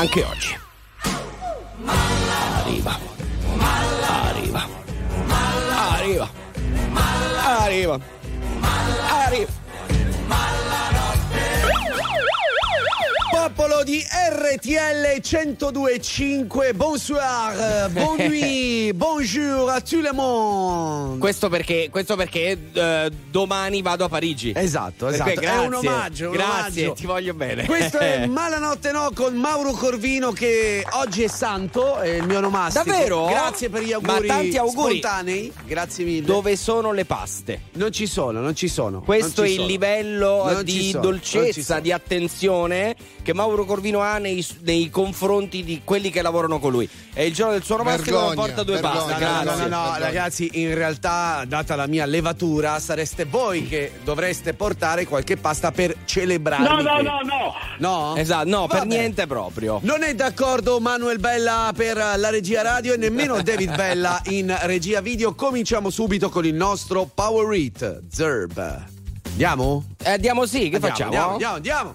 anche oggi. Arriva. Arriva. Arriva. Arriva. Arriva. Di RTL 1025, bonsoir, bon nuit, bonjour a tout le monde. Questo perché, questo perché eh, domani vado a Parigi. Esatto, esatto. cui È un omaggio, un grazie, omaggio. ti voglio bene. Questo è Malanotte No con Mauro Corvino che oggi è santo, è il mio onomastico. Davvero? Grazie per gli Ma auguri, tanti auguri. spontanei. Grazie mille. Dove sono le paste? Non ci sono, non ci sono. Questo è il sono. livello Non di dolcezza, di attenzione che Mauro Corvino ha nei, nei confronti di quelli che lavorano con lui. È il giorno del suo onomastico non porta due vergogna. paste. No, no, no, no, ragazzi, in realtà, data la mia levatura, sareste voi che dovreste portare qualche pasta per celebrarmi. No, no, no, no. No? Esatto, no, per Vabbè. niente proprio. Non è d'accordo Manuel Bella per la regia radio e nemmeno David Bella in regia video. Cominciamo subito con il nostro Power It, Zerb. Andiamo? Eh, andiamo sì, che Andiamo, facciamo? Andiamo, andiamo, andiamo.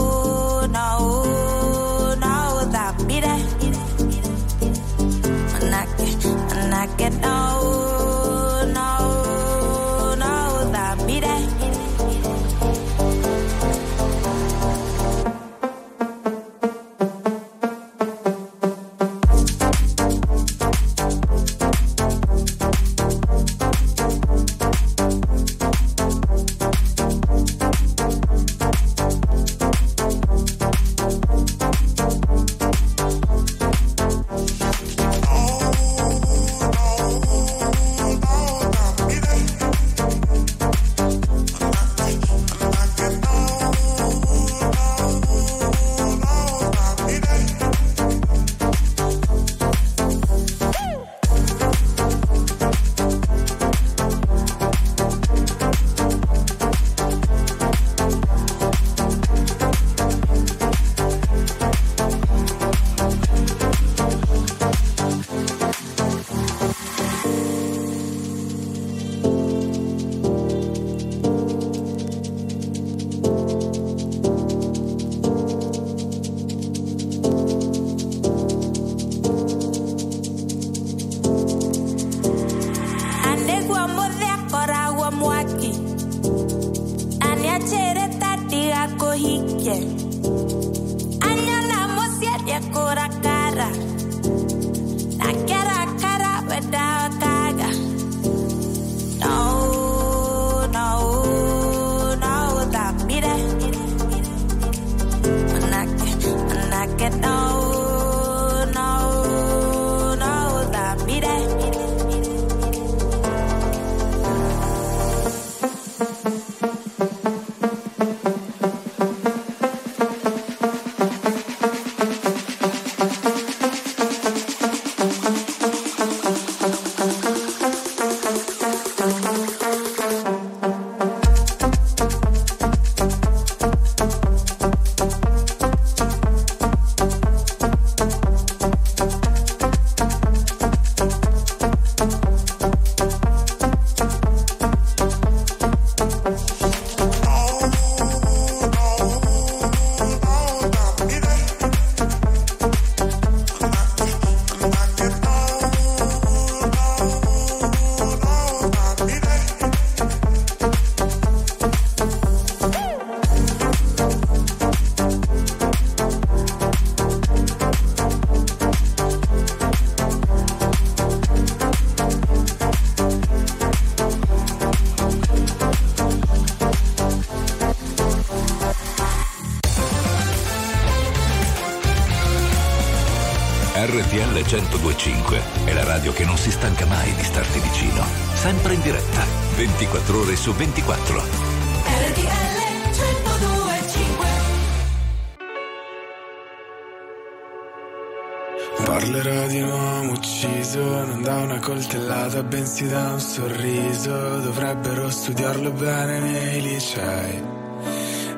1025 è la radio che non si stanca mai di starti vicino. Sempre in diretta, 24 ore su 24. RTL 1025 Parlerò di un uomo ucciso non da una coltellata bensì da un sorriso Dovrebbero studiarlo bene nei licei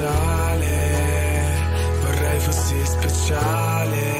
speciale, vorrei fossi speciale,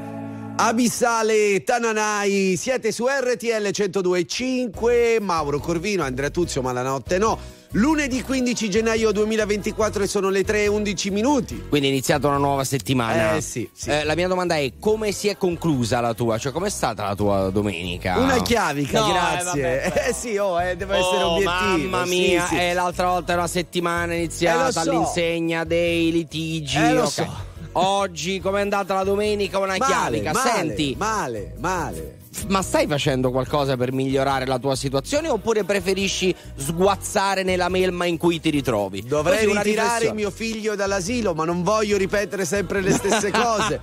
Abissale Tananai, siete su RTL 102.5, Mauro Corvino, Andrea Tuzio, ma la notte no. Lunedì 15 gennaio 2024 e sono le 3.11 minuti. Quindi è iniziata una nuova settimana. Eh, sì, sì. Eh, la mia domanda è come si è conclusa la tua? Cioè com'è stata la tua domenica? Una chiavica, No, eh, grazie. vabbè, però. Eh, sì, oh, eh, deve essere Oh, obiettivo. Mamma sì, mia, sì. eh, l'altra volta era una settimana Eh, iniziata so. all'insegna dei litigi. Eh, lo ok. so. Oggi, com'è andata la domenica? Una Male, chiavica. male, Senti, Male, male. ma stai facendo qualcosa per migliorare la tua situazione oppure preferisci sguazzare nella melma in cui ti ritrovi? Dovrei Così ritirare mio figlio dall'asilo, ma non voglio ripetere sempre le stesse cose.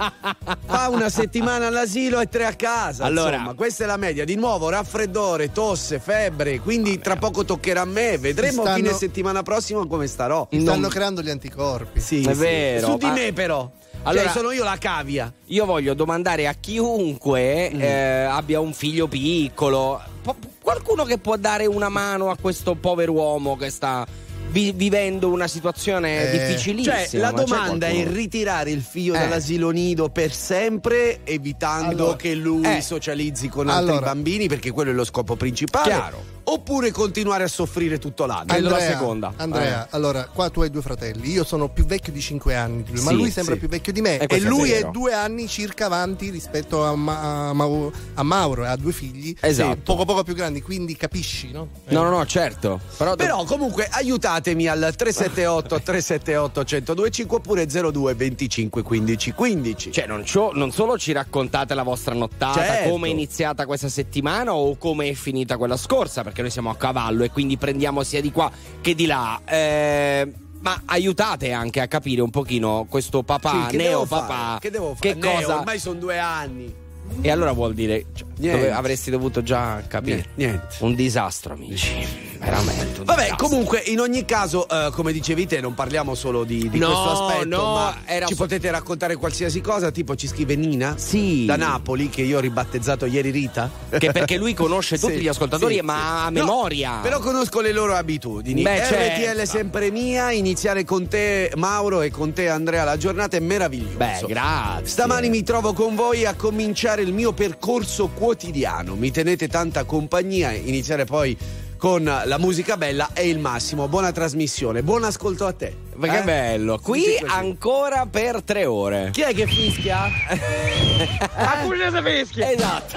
Fa una settimana all'asilo e tre a casa. Allora- insomma, questa è la media. Di nuovo raffreddore, tosse, febbre. Quindi tra poco toccherà a me. Vedremo stanno- fine settimana prossima come starò. Stanno creando gli anticorpi. Sì, È sì. vero, Su di ma- me, però. Allora- Cioè, sono io la cavia. Io voglio domandare a chiunque Mm. eh, abbia un figlio piccolo, po- qualcuno che può dare una mano a questo povero uomo che sta vi- vivendo una situazione Eh, difficilissima. Cioè, la domanda è ritirare il figlio Eh. dall'asilo nido per sempre, evitando Allora, che lui eh. socializzi con altri Allora. bambini, perché quello è lo scopo principale. Chiaro. Oppure continuare a soffrire tutto l'anno? Prendo la Andrea, seconda. Andrea, allora, qua tu hai due fratelli. Io sono più vecchio di 5 anni di lui, ma Sì, lui sembra sì. più vecchio di me. E E è lui è vero. due anni circa avanti rispetto a, Ma- a Mau- a Mauro, ha due figli. Esatto. Sì, poco poco più grandi, quindi capisci, no? No, no, no, certo. Però, Però comunque aiutatemi al 378 378 1025 oppure 02 25 15 15. Cioè, non, non solo ci raccontate la vostra nottata, Certo. come è iniziata questa settimana o come è finita quella scorsa, perché noi siamo a cavallo e quindi prendiamo sia di qua che di là. Eh, ma aiutate anche a capire un pochino questo papà, Sì, che neo papà. fare? Che devo fare? Che Neo, cosa? ormai sono due anni. E allora vuol dire, cioè, avresti dovuto già capire. Niente, niente. Un disastro, amici. Veramente. Vabbè, comunque, in ogni caso, eh, come dicevi te, non parliamo solo di, di No, questo aspetto, no, ma ci so- potete raccontare qualsiasi cosa, tipo ci scrive Nina Sì. da Napoli, che io ho ribattezzato ieri Rita. Che perché lui conosce tutti Sì, gli ascoltatori, sì, ma a No, memoria. però conosco le loro abitudini. Beh, RTL certo. sempre mia, iniziare con te Mauro e con te Andrea la giornata è meraviglioso. Beh, grazie. Stamani mi trovo con voi a cominciare il mio percorso quotidiano. Mi tenete tanta compagnia, iniziare poi con la musica bella è il massimo. Buona trasmissione, buon ascolto a te. Ma che Eh? bello. Qui ancora per tre ore. Chi è che fischia? A Pugliese fischia. Esatto.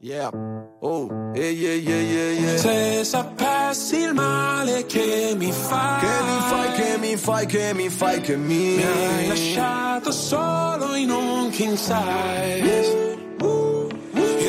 Yeah. Oh, yeah, yeah, yeah, yeah, yeah. Se sapessi il male che mi fai, Che mi fai, che mi fai, che mi fai, che mi mi hai lasciato solo in un king size.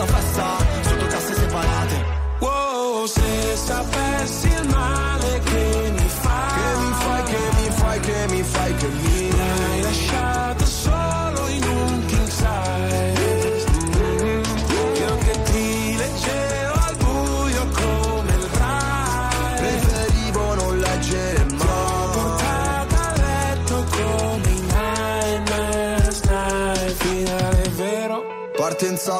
Stessa festa, sotto casse separate. Wow, se sapessi il male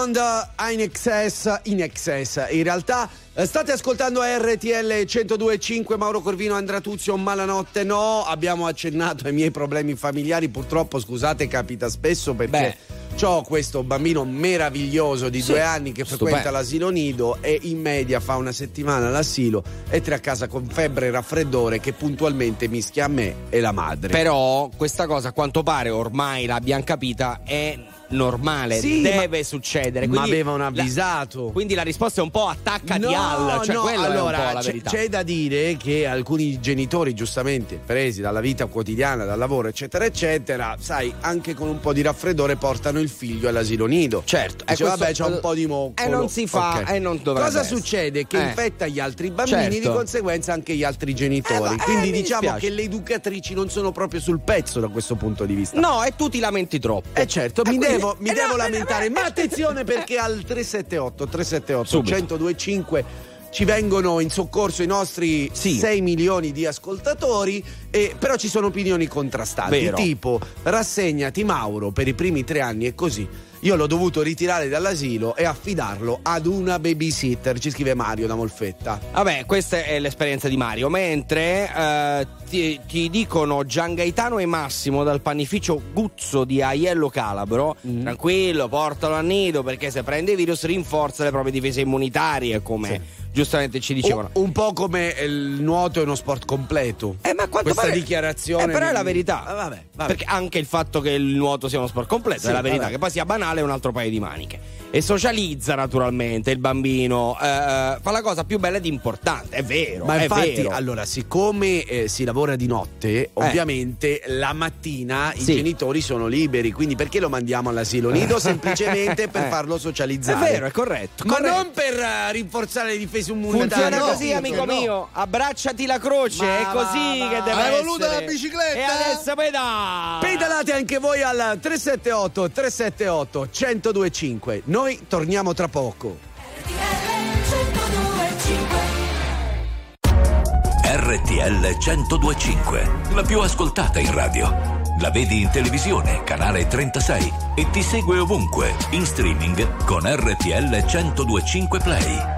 Ah, in excess, in excess. In realtà eh, state ascoltando RTL 102.5 Mauro Corvino, Andrea Tuzio, Malanotte. No, abbiamo accennato ai miei problemi familiari. Purtroppo, scusate, capita spesso perché ho questo bambino meraviglioso di Sì, due anni che frequenta stupendo. l'asilo nido e in media fa una settimana all'asilo e tre a casa con febbre e raffreddore che puntualmente mischia a me e la madre. Però questa cosa a quanto pare ormai l'abbiamo capita è normale, Sì, deve ma- succedere. ma Quindi avevano la- avvisato. quindi la risposta è un po' attaccati al, cioè no, quella è un allora, po' la c'è, verità. c'è da dire che alcuni genitori, giustamente presi dalla vita quotidiana, dal lavoro, eccetera, eccetera, sai, anche con un po' di raffreddore portano il figlio all'asilo nido. Certo, Dice, e questo- vabbè, c'è un po' di moccolo. E non si fa, e non dovrebbe Cosa essere. succede? Che Eh. infetta gli altri bambini, Certo. di conseguenza anche gli altri genitori. Eh, ma- eh, Quindi diciamo dispiace. che le educatrici non sono proprio sul pezzo da questo punto di vista. No, e tu ti lamenti troppo. Eh certo, mi quindi- devo, mi eh, devo no, lamentare, eh, ma eh, attenzione perché al 378 378 Subito. 1025 ci vengono in soccorso i nostri Sì. 6 milioni di ascoltatori, e, però ci sono opinioni contrastanti, Vero. tipo rassegnati Mauro per i primi tre anni e così. Io l'ho dovuto ritirare dall'asilo e affidarlo ad una babysitter, ci scrive Mario da Molfetta. Vabbè, questa è l'esperienza di Mario. Mentre eh, ti, ti dicono Gian Gaetano e Massimo dal panificio Guzzo di Aiello Calabro: Mm. tranquillo, portalo a nido perché se prende virus rinforza le proprie difese immunitarie, come giustamente ci dicevano. Un, un po' come il nuoto è uno sport completo. Eh, ma quanto Questa pare- dichiarazione. Eh, però è la verità. Ah, vabbè, vabbè. Perché anche il fatto che il nuoto sia uno sport completo Sì, è la verità, vabbè. che poi sia banale è un altro paio di maniche. E socializza naturalmente il bambino, eh, eh, fa la cosa più bella ed importante, è vero. Ma è infatti, vero. allora, siccome eh, si lavora di notte, ovviamente la mattina i Sì. genitori sono liberi, quindi perché lo mandiamo all'asilo nido? Semplicemente per Eh. farlo È socializzare. vero, è corretto. Ma corretto. non per eh, rinforzare le difese immunitarie. Funziona No, così, amico no. mio. Abbracciati la croce, Ma è così va, che deve Hai essere. voluto la bicicletta? E adesso pedala. Pedalate anche voi al 378 378 1025. Noi torniamo tra poco. RTL 1025, la più ascoltata in radio. La vedi in televisione, canale 36 e ti segue ovunque, in streaming con RTL 1025 Play.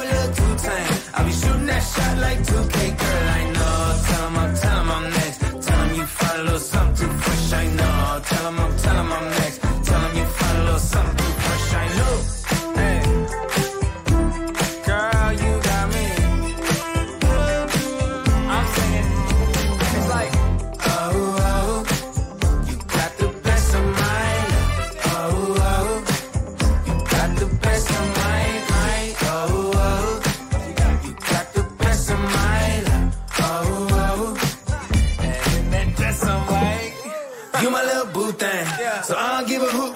shooting that shot like 2K, girl, I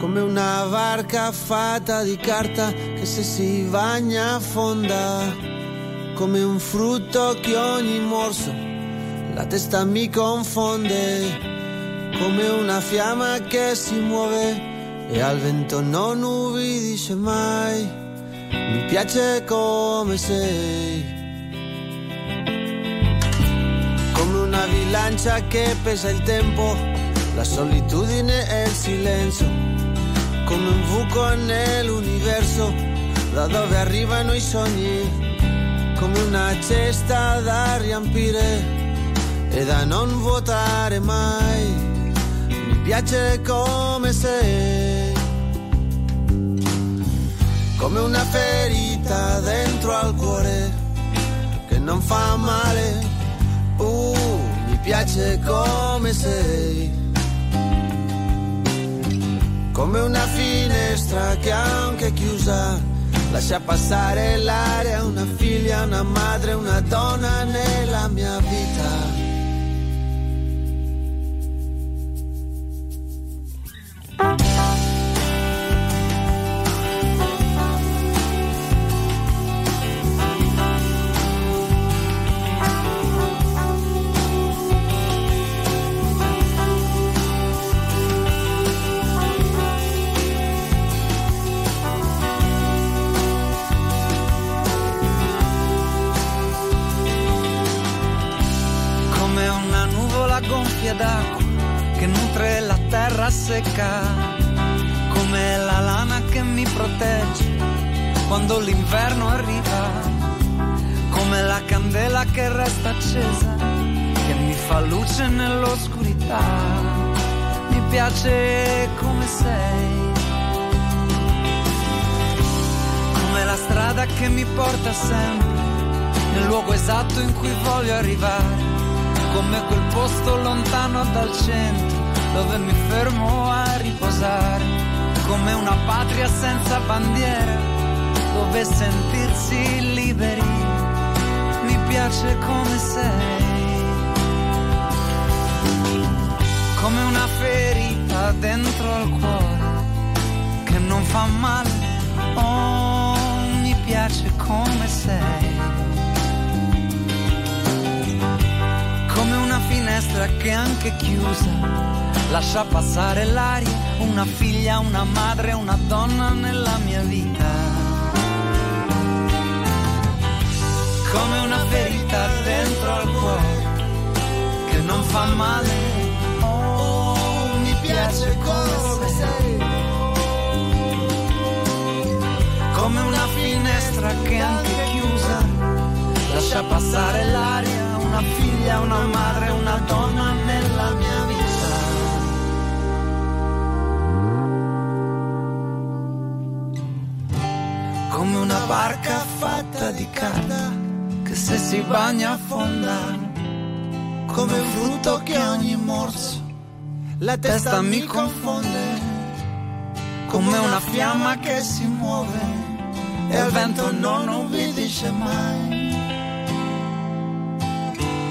Come una barca fatta di carta che se si bagna affonda. Come un frutto che ogni morso la testa mi confonde. Come una fiamma che si muove e al vento non ubbidisce mai. Mi piace come sei. Come una bilancia che pesa il tempo, la solitudine e il silenzio. Come un buco nell'universo, da dove arrivano i sogni. Come una cesta da riempire e da non vuotare mai. Mi piace come sei. Come una ferita dentro al cuore che non fa male. Uh, mi piace come sei come una finestra che anche chiusa lascia passare l'aria, una figlia, una madre, una donna nella mia vita. Thank foglie d'acqua che nutre la terra secca, come la lana che mi protegge quando l'inverno arriva, come la candela che resta accesa, che mi fa luce nell'oscurità. Mi piace come sei. come la strada che mi porta sempre nel luogo esatto in cui voglio arrivare, come quel posto lontano dal centro dove mi fermo a riposare, come una patria senza bandiera dove sentirsi liberi. Mi piace come sei, come una ferita dentro al cuore che non fa male. Oh, mi piace come sei. Finestra che anche chiusa lascia passare l'aria, una figlia, una madre, una donna nella mia vita. Come una ferita dentro al cuore che non fa male. Oh, mi piace come sei. come una finestra che anche chiusa lascia passare l'aria, una figlia, una madre, una donna nella mia vita. Come una barca fatta di carta che se si bagna affonda, come un frutto che ogni morso la testa mi confonde come una fiamma che si muove e il vento non ubbidisce mai.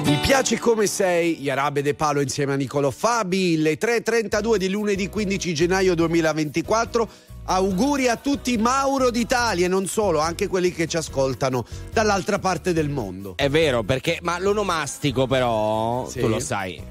Mi piace come sei, Iarabe De Palo insieme a Nicolo Fabi, le 3.32 di lunedì 15 gennaio 2024. Auguri a tutti Mauro d'Italia e non solo, anche quelli che ci ascoltano dall'altra parte del mondo. È vero, perché ma l'onomastico però, Sì. tu lo sai,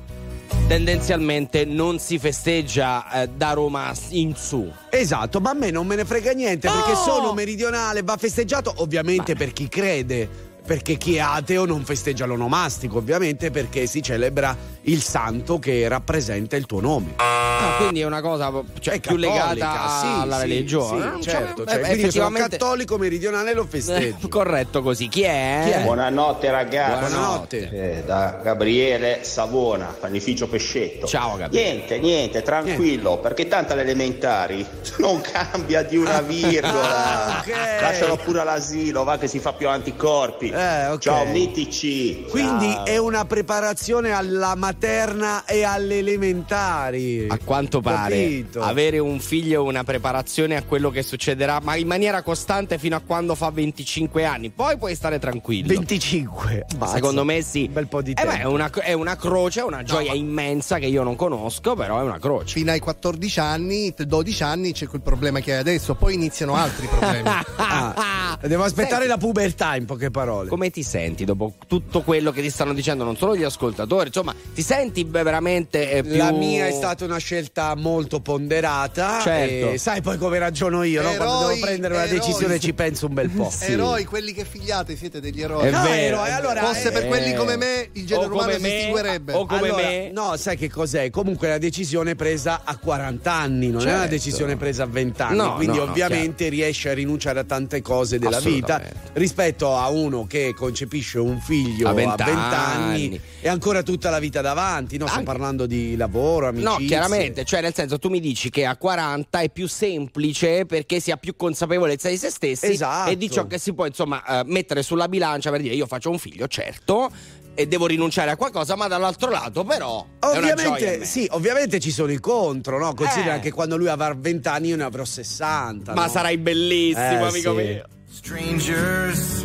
tendenzialmente non si festeggia eh, da Roma in su. Esatto, ma a me non me ne frega niente perché No! sono meridionale, va festeggiato ovviamente per chi crede. Perché chi è ateo non festeggia l'onomastico, ovviamente perché si celebra il santo che rappresenta il tuo nome. Ah, quindi è una cosa cioè, È più legata sì, alla sì, religione. sì, Ah, certo, beh, cioè, sono effettivamente cattolico meridionale lo festeggio. Eh, corretto così. Chi è? Chi è? Buonanotte ragazzi. Buonanotte. Eh, da Gabriele Savona, panificio Pescetto. Ciao, Gabriele. Niente, niente, tranquillo, perché tanto alle elementari non cambia di una virgola. Ah, ok. Lascialo pure all'asilo, va che si fa più anticorpi. Eh, ok. Ciao mitici. Quindi Ciao. è una preparazione alla materna e alle elementari. A quanto pare Capito? avere un figlio è una preparazione a quello che succederà, ma in maniera costante fino a quando fa 25 anni. Poi puoi stare tranquillo. 25. Mazza. Secondo me sì. Un bel po' di Eh tempo. beh, è, una, è una croce, è una gioia immensa che io non conosco, però è una croce. Fino ai 14 anni, 12 anni c'è quel problema che hai adesso, poi iniziano altri problemi. Ah, devo aspettare Senti, la pubertà in poche parole. Come ti senti dopo tutto quello che ti stanno dicendo non solo gli ascoltatori, insomma, ti senti veramente eh, più... La mia è stata una scelta molto ponderata. Certo. E sai poi come ragiono io, no? Quando Eroi, devo prendere una eroi. decisione ci penso un bel po'. Eroi, quelli che figliate, siete degli eroi. È No, vero. eroi, allora, Fosse per eh, quelli come me, il genere umano si me, estinguerebbe. o come Allora, me. No, sai che cos'è? Comunque la decisione è presa a 40 anni, non è una Certo. decisione presa a 20 anni. No, quindi no, no, ovviamente riesce a rinunciare a tante cose della vita rispetto a uno che concepisce un figlio A a 20 20 anni e ancora tutta la vita davanti. No, sto parlando di lavoro, amicizie. No, chiaramente, cioè nel senso tu mi dici che a 40 è più semplice perché si ha più consapevolezza di se stessi Esatto. e di ciò che si può insomma eh, mettere sulla bilancia per dire io faccio un figlio, certo, e devo rinunciare a qualcosa, ma dall'altro lato però è una gioia Ovviamente, sì, ovviamente ci sono i contro, no? Considera Eh. che quando lui avrà 20 anni io ne avrò 60. Ma no? sarai bellissimo, Eh, amico sì. mio. Strangers,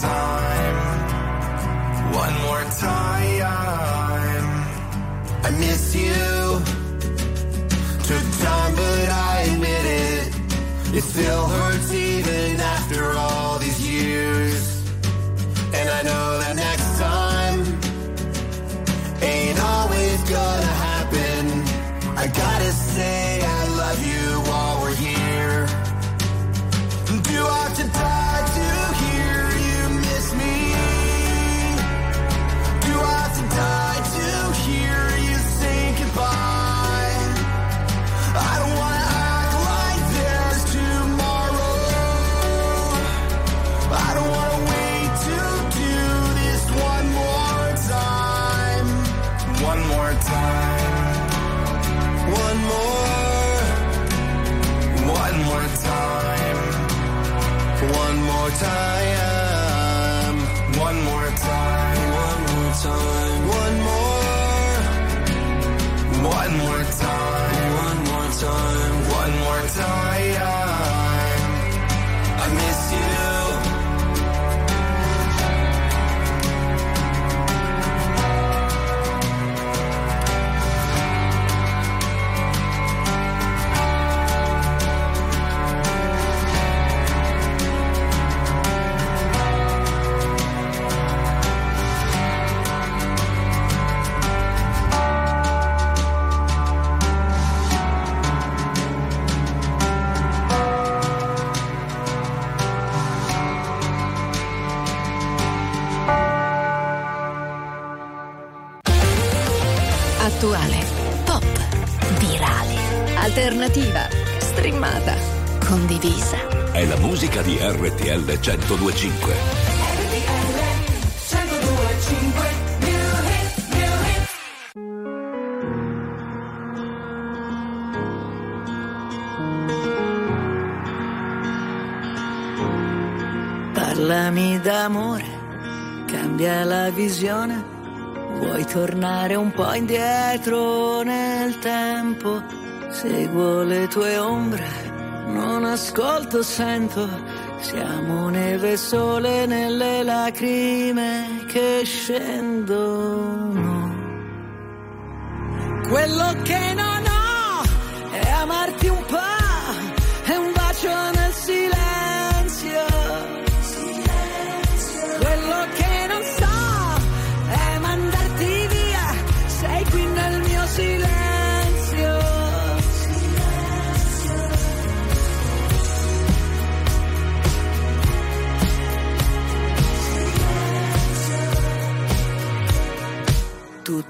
Time. One more time. I miss you. Took time, but I admit it. It still hurts alternativa, streamata, condivisa. È la musica di RTL 1025. Parlami d'amore, cambia la visione. Vuoi tornare un po' indietro nel tempo? Seguo le tue ombre, non ascolto, sento. Siamo neve e sole nelle lacrime che scendono. Quello che non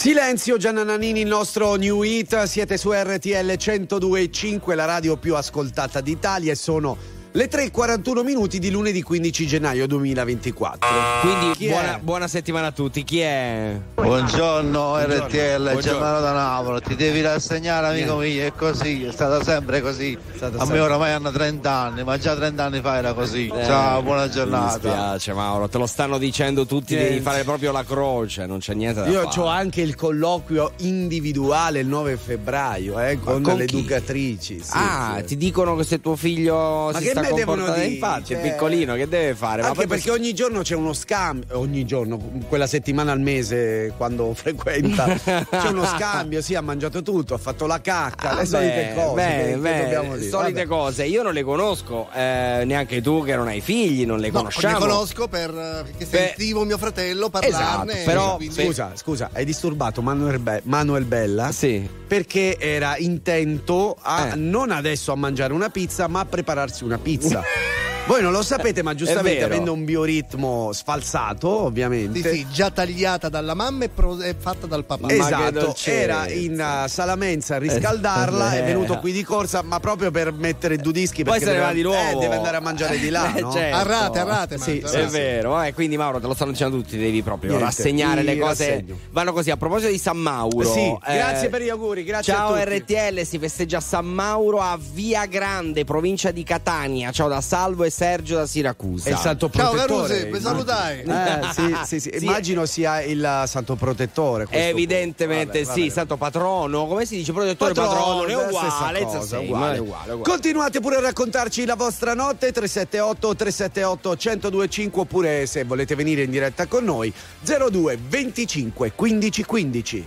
Silenzio Gianna Nannini, il nostro new hit, siete su RTL 102.5, la radio più ascoltata d'Italia e sono le 3.41 minuti di lunedì 15 gennaio 2024. Quindi Chi è? buona, buona settimana a tutti. Chi è? Buongiorno RTL, Buongiorno. Germano da Napoli, ti devi rassegnare amico mio, è così, è stata sempre così. A me sempre. oramai hanno 30 anni, ma già 30 anni fa era così. Eh, Ciao, buona Mi giornata. dispiace Mauro, te lo stanno dicendo tutti, Niente. devi fare proprio la croce, non c'è niente da Io fare. ho anche il colloquio individuale il 9 febbraio eh, con, con le educatrici. sì, ah, sì. ti dicono che se tuo figlio Ma si che sta comportando dire? infatti, è Cioè, piccolino, che deve fare? Anche perché ogni giorno c'è uno scambio, ogni giorno, quella settimana al mese quando frequenta, c'è uno scambio, sì, ha mangiato tutto, ha fatto la cacca, le Ah, solite beh, cose. beh, che- che beh, dobbiamo dire. solite Vabbè. cose, io non le conosco, eh, neanche tu che non hai figli, non le No, conosciamo. li conosco per, eh, perché Beh, sentivo mio fratello parlarne. esatto, però- quindi- Scusa, scusa, hai disturbato Manuel, Be- Manuel Bella? Sì. Perché era intento a Eh. non adesso a mangiare una pizza, ma a prepararsi una pizza pizza. Voi non lo sapete, ma giustamente avendo un bioritmo sfalsato, ovviamente. Sì, sì, già tagliata dalla mamma e, pro- e fatta dal papà. Esatto, era in uh, Salamenza a riscaldarla, Eh. è venuto qui di corsa, ma proprio per mettere due dischi Poi perché ne deve, va di nuovo. eh, deve andare a mangiare di là, Eh, no? certo. A rate, a rate, Sì, sì, è vero, eh, quindi Mauro te lo stanno dicendo tutti, devi proprio Niente, rassegnare le cose. rassegno. Vanno così, a proposito di San Mauro. Sì, eh, grazie per gli auguri, grazie Ciao a tutti. RTL, si festeggia San Mauro a Via Grande, provincia di Catania. Ciao da Salvo e Sergio da Siracusa. È il santo Ciao protettore. Carusi, mi immagino. salutai. Eh, sì, sì, sì. Immagino sia il santo protettore. Evidentemente Vabbè, sì, vabbè. santo patrono, come si dice? Protettore Patrono, patrono, è stessa uguale, cosa, uguale. uguale, uguale. Continuate pure a raccontarci la vostra notte 378 378 1025 oppure se volete venire in diretta con noi 02 25 15 15.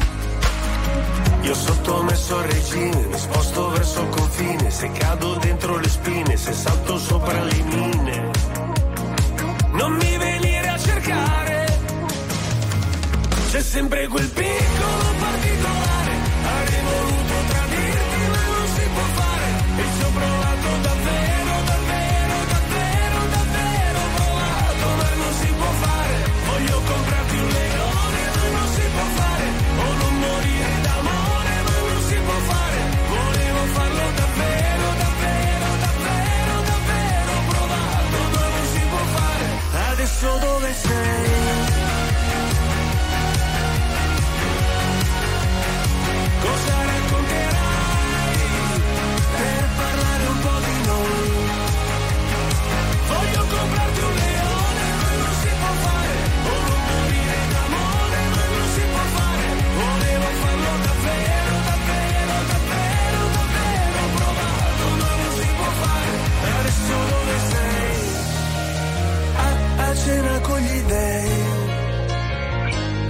Io sottomesso al regime, mi sposto verso il confine, se cado dentro le spine, se salto sopra le mine. Non mi venire a cercare, c'è sempre quel piccolo particolare. Avrei voluto tradirti, fare. Volevo farlo davvero, davvero, davvero, davvero provato, ma non si può fare. Adesso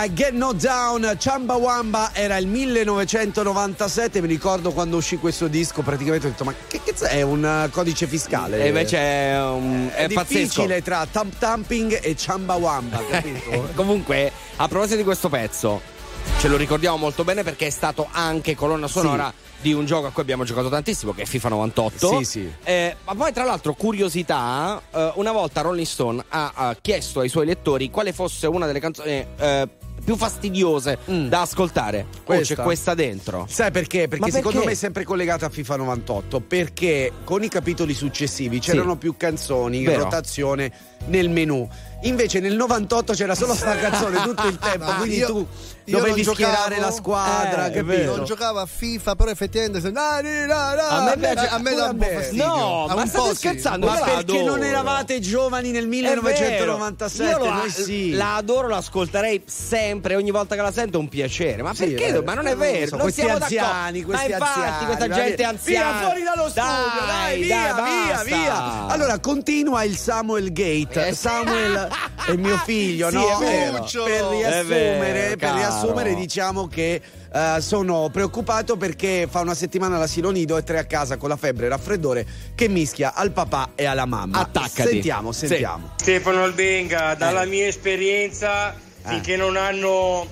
A Get No Down Chamba Wamba era il 1997 mi ricordo quando uscì questo disco praticamente ho detto ma che cazzo è un uh, codice fiscale E invece è, un- è è difficile tra Thumb Thumping e Chamba Wamba capito? Comunque, a proposito di questo pezzo, ce lo ricordiamo molto bene perché è stato anche colonna sonora di un gioco a cui abbiamo giocato tantissimo, che è FIFA 98. Sì, sì. Eh, ma poi, tra l'altro, curiosità: eh, una volta Rolling Stone ha, ha chiesto ai suoi lettori quale fosse una delle canzoni. eh, più fastidiose da ascoltare. Oh, Questa? c'è questa dentro. Sai perché? Perché Ma secondo perché? me è sempre collegata a FIFA 98 perché con i capitoli successivi c'erano più canzoni in Vero. rotazione nel menu. Invece nel 98 c'era solo sta canzone tutto il tempo, quindi io- tu dovevi non schierare giocavo- la squadra, Eh, capito? Non giocavo a FIFA, però effettivamente se- no, no, no, no, A me piace- a me dà un po' me. fastidio. No, A ma un state sì. scherzando? Ma perché adoro. non eravate giovani nel È 1997? vero. Io sì. la adoro, l'ascolterei sempre, ogni volta che la sento è un piacere. Ma Sì, perché? eh, ma non è vero. non questi anziani, d'accordo. questi anziani, questa gente via. anziana. Via fuori dallo studio, dai, via, via, via. Allora, continua il Samuel Gate. Eh. Samuel è mio figlio, no? Per riassumere, per caro. Riassumere diciamo che eh, sono preoccupato perché fa una settimana all'asilo nido e tre a casa con la febbre e raffreddore che mischia al papà e alla mamma. Attaccati. Sentiamo, Sì. sentiamo. Stefano Albenga, dalla mia esperienza, finché non hanno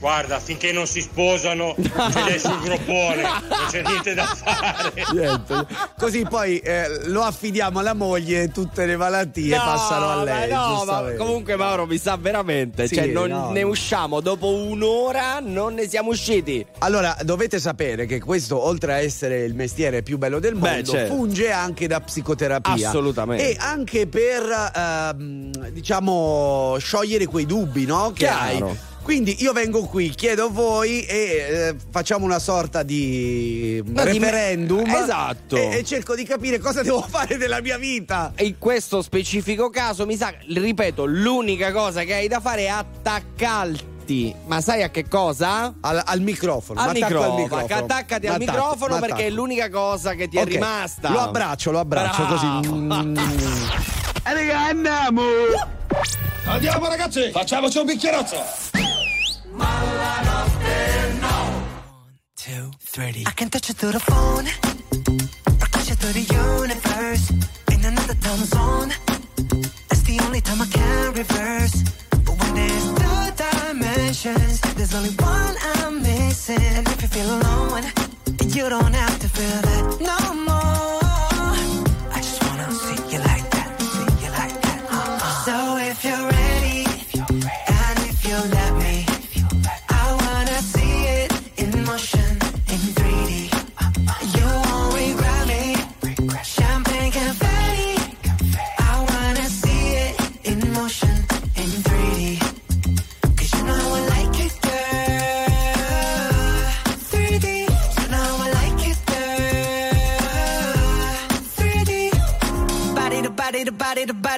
Guarda, finché non si sposano, ce l'hai sul groppone, non c'è niente da fare. Niente. Così poi eh, lo affidiamo alla moglie e tutte le malattie No, passano a ma lei. no, ma comunque Mauro mi sa veramente, Sì, cioè non no, ne no. usciamo dopo un'ora, non ne siamo usciti. Allora, dovete sapere che questo, oltre a essere il mestiere più bello del Beh, mondo, certo. funge anche da psicoterapia. Assolutamente. E anche per, ehm, diciamo, sciogliere quei dubbi, no? Che Chiaro. hai. Quindi io vengo qui, chiedo a voi e eh, facciamo una sorta di No, di me- referendum. Esatto. E, e cerco di capire cosa devo fare della mia vita. E in questo specifico caso mi sa, ripeto, l'unica cosa che hai da fare è attaccarti. Ma sai a che cosa? Al, al microfono. Al m'attacco al microfono. microfono. Attaccati al M'attacco, microfono m'attacco. perché è l'unica cosa che ti è Ok, rimasta. Lo abbraccio, lo abbraccio Bravo. così. Mm. E raga, andiamo! Andiamo ragazzi, facciamoci un bicchierozzo. I can touch you through the phone, or touch you through the universe, in another time zone. That's the only time I can reverse. But when there's two dimensions, there's only one I'm missing. And if you feel alone, you don't have to feel that no more.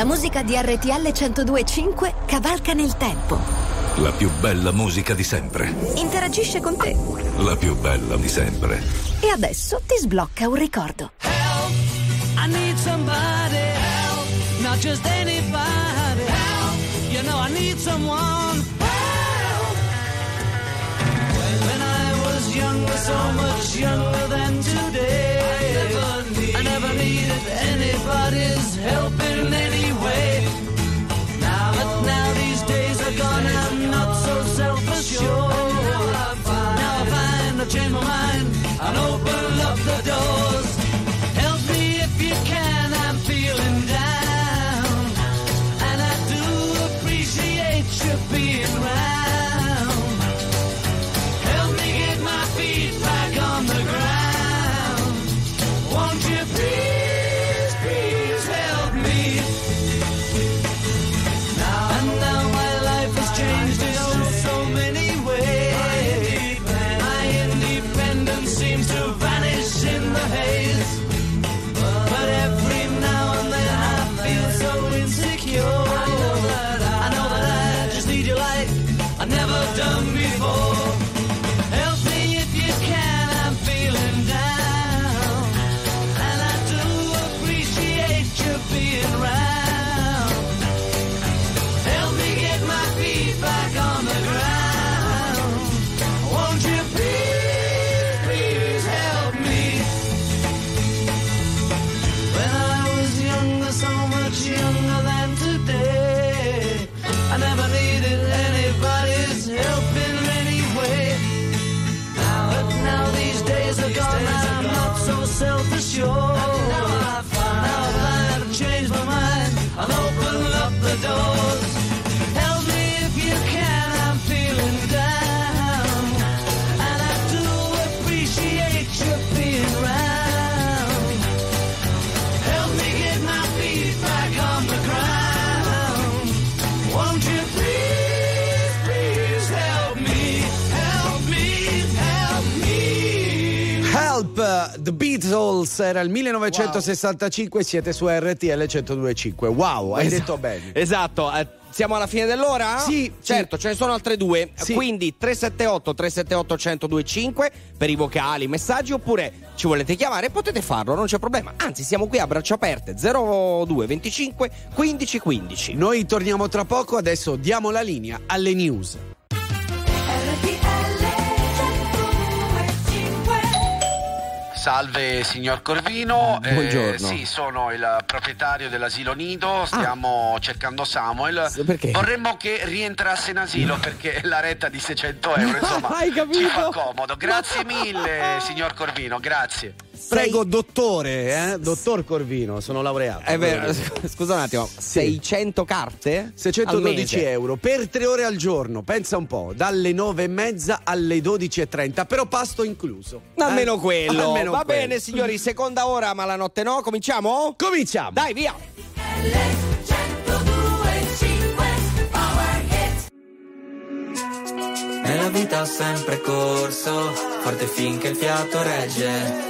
La musica di RTL 1025 cavalca nel tempo. La più bella musica di sempre. Interagisce con te. La più bella di sempre. E adesso ti sblocca un ricordo. I need somebody help, not just anybody help. You know I need someone help. When I was younger, so much younger than today, I never, needed anybody's help in Beatles, era il 1965, siete su RTL 1025. Wow, hai Esa- detto bene. Esatto. eh, siamo alla fine dell'ora? Sì, certo, ce ne sono altre due. Sì. Quindi 378 378 1025 per i vocali, messaggi oppure ci volete chiamare potete farlo, non c'è problema. Anzi, siamo qui a braccia aperte 02 25 15 15. Noi torniamo tra poco, adesso diamo la linea alle news. Salve signor Corvino, Eh, Buongiorno. sì, sono il proprietario dell'asilo Nido, stiamo cercando Samuel. perché? Vorremmo che rientrasse in asilo perché la retta di 600 euro, insomma, Hai capito? ci fa comodo. Grazie mille signor Corvino, grazie. Prego, dottore, eh? dottor Corvino, sono laureato. È vero, scusa un attimo, 600 carte? 612 Al mese? euro per tre ore al giorno, pensa un po', dalle 9 e mezza alle 12.30, però pasto incluso. Almeno Eh? quello. Almeno Va quello. bene, signori, seconda ora, ma la notte no. Cominciamo? Cominciamo. Dai, via. Nella vita ho sempre corso, forte finché il fiato regge.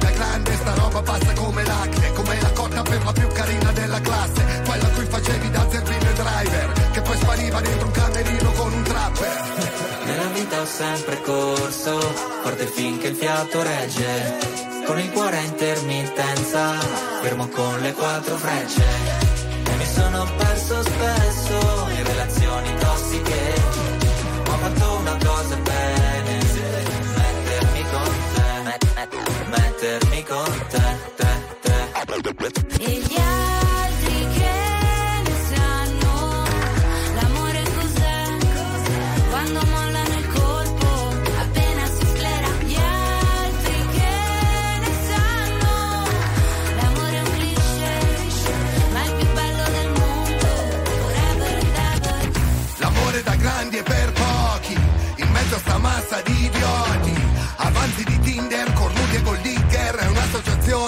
da grande sta roba passa come l'acne Come la cotta per la più carina della classe Quella cui facevi da zerbino driver Che poi spariva dentro un camerino con un trapper Nella vita ho sempre corso, forte finché il fiato regge. Con il cuore a intermittenza, fermo con le quattro frecce. E mi sono perso spesso in relazioni met- mettermi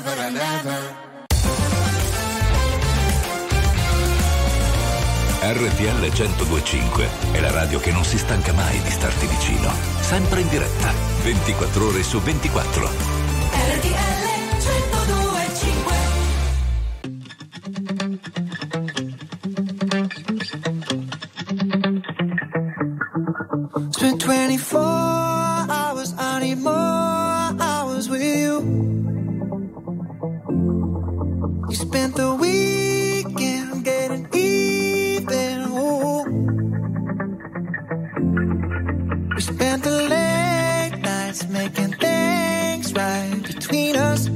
forever and ever RTL 1025 è la radio che non si stanca mai di starti vicino. Sempre in diretta, 24 ore su 24. RTL 1025 Spent 24 hours, I need more spent the weekend getting even. Ooh. We spent the late nights making things right between us.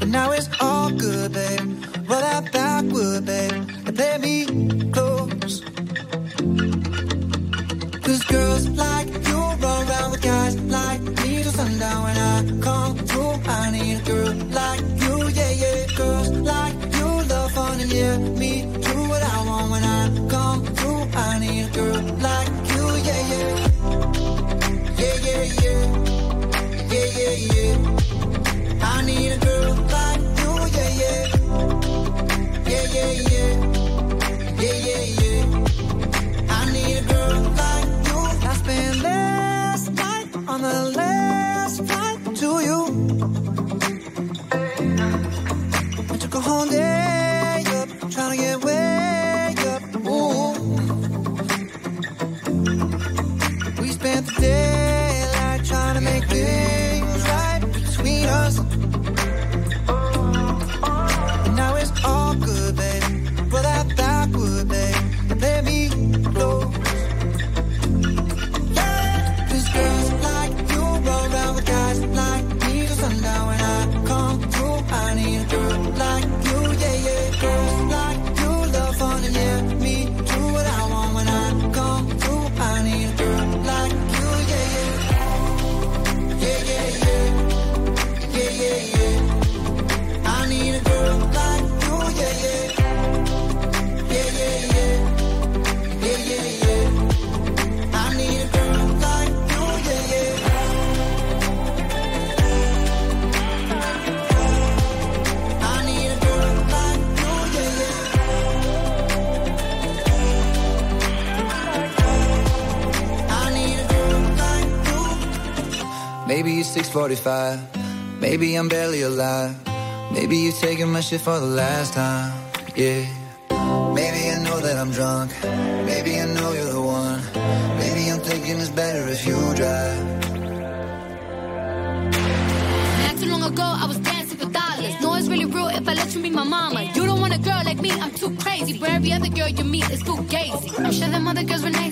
But now it's all good, babe. Roll that backwood, babe, and play me close. Cause girls like you run around with guys like me till sundown when I 45. Maybe I'm barely alive. Maybe you're taking my shit for the last time. Yeah. Maybe I know that I'm drunk. Maybe I know you're the one. Maybe I'm thinking it's better if you drive. Not too long ago, I was dancing for dollars. No, it's really real if I let you meet my mama. You don't want a girl like me, I'm too crazy. For every other girl you meet, is too gazy. I'm sure them other girls were nice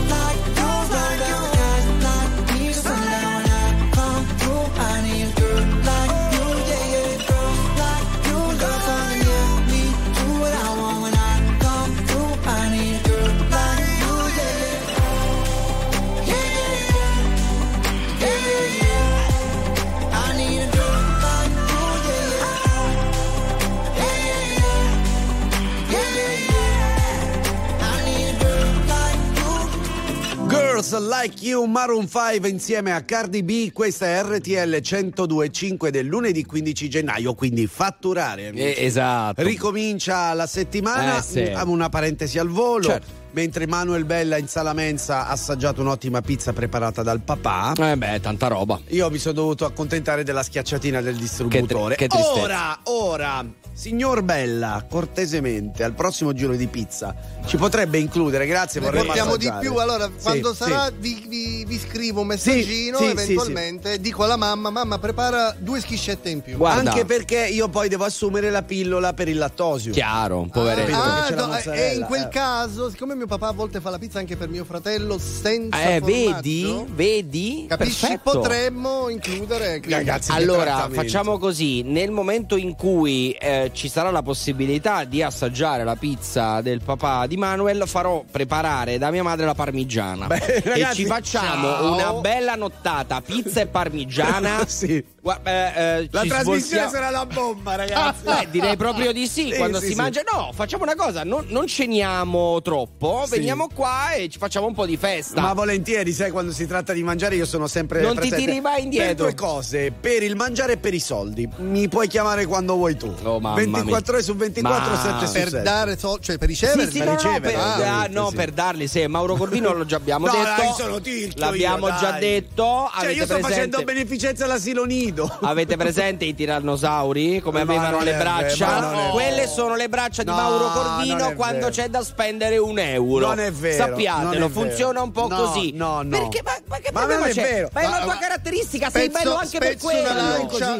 Girls Like You Maroon 5 insieme a Cardi B, questa è RTL 102.5 del lunedì 15 gennaio, quindi fatturare. amici. Eh, esatto. Ricomincia la settimana, Eh, sì. Mm, una parentesi al volo. Certo. Mentre Manuel Bella in sala mensa ha assaggiato un'ottima pizza preparata dal papà. Eh beh, tanta roba. Io mi sono dovuto accontentaare della schiacciatina del distributore. Che tri- che tristezza. ora, ora, signor Bella, cortesemente, al prossimo giro di pizza ci potrebbe includere, grazie, Ne vorrei portiamo di più, allora Sì, quando sì. sarà vi, vi- vi scrivo un messaggino, Sì, sì, eventualmente dico alla mamma, mamma prepara due schiscette in più. Anche perché io poi devo assumere la pillola per il lattosio. Chiaro, poveretto. Ah, la no, mozzarella, e in quel eh. caso, siccome mio papà a volte fa la pizza anche per mio fratello senza Eh, formaggio, vedi? Vedi? Capisci? Perfetto. potremmo includere quindi- allora, facciamo così: nel momento in cui eh, ci sarà la possibilità di assaggiare la pizza del papà di Manuel, farò preparare da mia madre la parmigiana. e ragazzi, ci facciamo ciao. una bella nottata, pizza e parmigiana. sì. Gua- eh, eh, La trasmissione svoltiamo- sarà la bomba, ragazzi. Beh, direi proprio di sì. Sì, Quando sì, si sì. mangia, no, facciamo una cosa: non, non ceniamo troppo, veniamo qua e ci facciamo un po' di festa. Ma volentieri, sai, quando si tratta di mangiare, io sono sempre. Non ti presente. tiri mai indietro. Per due cose: per il mangiare e per i soldi. Mi puoi chiamare quando vuoi tu. Oh, mamma 24 ore su 24, Ma- 7 su per 7. dare soldi, cioè per ricevere Sì, sì, per no, no, ricevere, per, ah, no, sì. per darli, sì, Mauro Corvino lo già abbiamo No, detto. tirchio L'abbiamo io, già dai. detto. Cioè, io sto presente, facendo beneficenza all'asilo nido. Avete presente i tirannosauri? Come Ma avevano le braccia? Quelle sono le braccia di No, Mauro Corvino quando c'è da spendere un euro. Non è vero. Sappiatelo, funziona un po' No, così. No, no. Perché? Ma, ma che Ma problema c'è? vero. Ma è una Ma- tua caratteristica, sei bello anche per quello.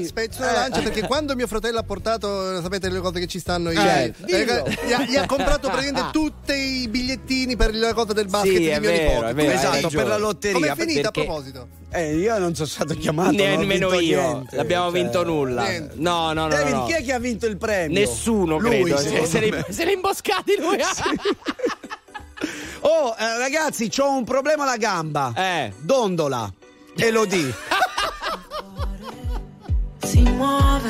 spezzo una Eh. lancia perché quando mio fratello ha portato, sapete le cose che ci stanno Eh, eh, gli, ha, gli ha comprato praticamente tutti i bigliettini per la cosa del basket Sì, di mio vero, nipote. vero, Esatto, per la lotteria. Come è finita perché- a proposito? Eh, io non sono stato chiamato. non ho Nemmeno vinto io. niente, L'abbiamo cioè. vinto nulla. Niente. No, no, no. David, no. chi è che ha vinto il premio? Nessuno, Lui, credo. Se, ne, se ne imboscati lui. Oh, eh, ragazzi, ho un problema alla gamba. Eh. Dondola. Elodie. si muove,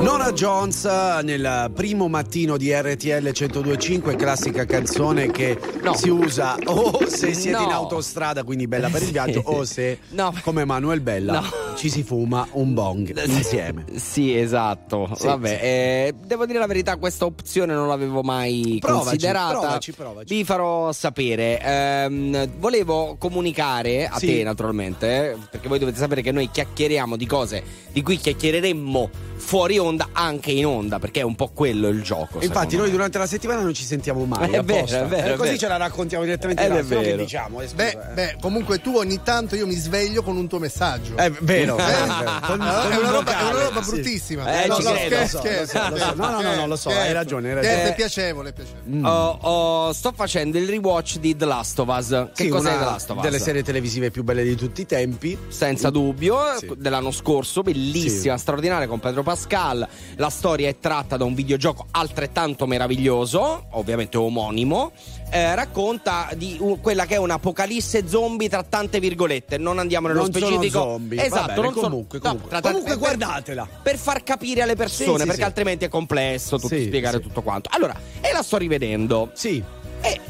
Nora Jones nel primo mattino di RTL 1025, classica canzone che si usa o se siete No. in autostrada, quindi bella per il viaggio, o se No. come Manuel Bella No. Ci si fuma un bong insieme. Sì, esatto. Sì, Vabbè, sì. eh, devo dire la verità, questa opzione non l'avevo mai Provaci, considerata. provaci, provaci. Vi farò sapere. Ehm, volevo comunicare a Sì. te, naturalmente, eh, perché voi dovete sapere che noi chiacchieriamo di cose di cui chiacchiereremmo fuori onda, anche in onda, perché è un po' quello il gioco. Infatti, noi me. durante la settimana non ci sentiamo mai. È vero, è vero, Eh, è così vero. ce la raccontiamo direttamente Ed là, è se no che vero. diciamo? Eh, scusa, Beh, eh. beh, comunque tu ogni tanto io mi sveglio con un tuo messaggio. È vero, Eh? Vero. Con- Allora, con è, una roba, è vocale, una roba sì. bruttissima. Eh, no, ci no. No, no, lo so, hai ragione, hai Scherzo, ragione. è piacevole, è piacevole. Oh, oh, sto facendo il rewatch di The Last of Us. Che Sì, cos'è The Last of Us? delle serie televisive più belle di tutti i tempi. Senza dubbio, Sì. dell'anno scorso, bellissima, straordinaria con Pedro Pascal. La storia è tratta da un videogioco altrettanto meraviglioso, ovviamente omonimo. Eh, racconta di u- quella che è un'apocalisse zombie tra tante virgolette. Non andiamo nello Non sono specifico. zombie. Va Esatto, bene, non sono- comunque, no, comunque. tra Comunque guardatela. Per far capire alle persone, Sì, perché sì. altrimenti è complesso tutto Sì, spiegare tutto quanto. Allora, e la sto rivedendo. Sì. E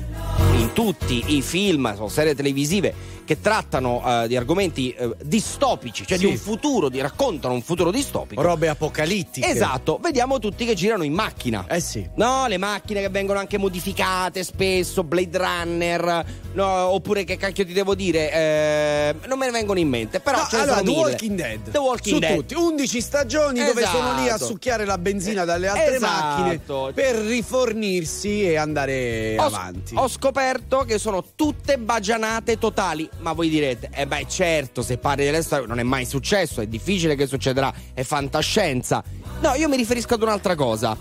in tutti i film o serie televisive che trattano eh, di argomenti eh, distopici, cioè Sì. di un futuro, di raccontano un futuro distopico. Robe apocalittiche. Esatto, vediamo tutti che girano in macchina. Eh sì. No, le macchine che vengono anche modificate spesso, Blade Runner, no, oppure che cacchio ti devo dire, eh, non me ne vengono in mente, però No, allora, The. Walking Dead. The Walking Su Dead. tutti, 11 stagioni dove sono lì a Esatto. succhiare la benzina dalle altre Esatto. macchine per rifornirsi e andare Ho, avanti. ho scoperto che sono tutte bagianate totali. Ma voi direte, eh beh, certo, se parli delle storie non è mai successo, è difficile che succederà, è fantascienza. No, io mi riferisco ad un'altra cosa.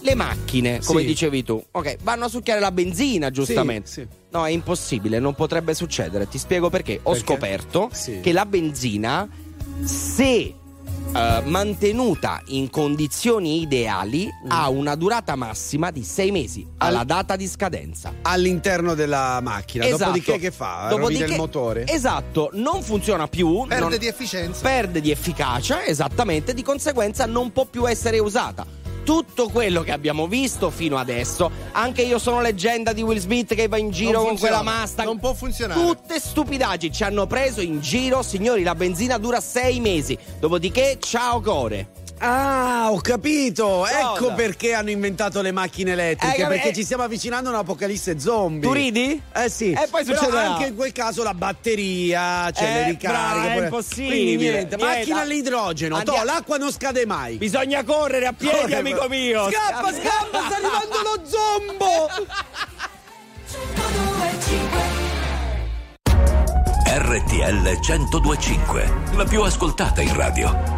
Le macchine, come Sì. dicevi tu, ok, vanno a succhiare la benzina, giustamente. Sì, sì. No, è impossibile, non potrebbe succedere. Ti spiego perché. Ho Perché? scoperto che la benzina, se eh, mantenuta in condizioni ideali, Mm. ha una durata massima di sei mesi alla data di scadenza. All'interno della macchina. Esatto. Dopodiché che fa? Rovina il motore? Esatto, non funziona più. Perde non- di efficienza. perde di efficacia, esattamente, di conseguenza non può più essere usata. Tutto quello che abbiamo visto fino adesso, anche io sono leggenda di Will Smith che va in giro con quella Mustang. Non può funzionare. Tutte stupidaggini ci hanno preso in giro, signori. La benzina dura sei mesi. Dopodiché, ciao core. Ah, ho capito. Ecco Cosa? perché hanno inventato le macchine elettriche. Eh, perché eh. ci stiamo avvicinando a un'apocalisse zombie. Tu ridi? Eh sì. E poi Però succederà. anche in quel caso la batteria, cioè Eh, le ricariche. bravo, è impossibile. Quindi niente, Niente. macchina all'idrogeno. Andiamo- Toh, l'acqua non scade mai. Bisogna correre a piedi, Corre, amico mio. Scappa, scappa, sta arrivando lo zombo. RTL 1025, la più ascoltata in radio.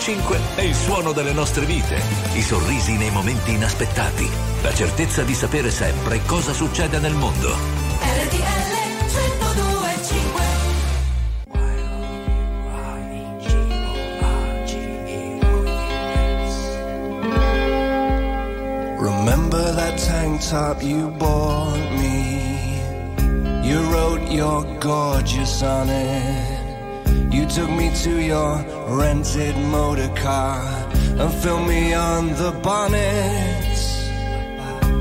102.5 è il suono delle nostre vite, i sorrisi nei momenti inaspettati, la certezza di sapere sempre cosa succede nel mondo. Remember that tank top you bought me? You wrote your gorgeous on it. took me to your rented motor car and filmed me on the bonnet.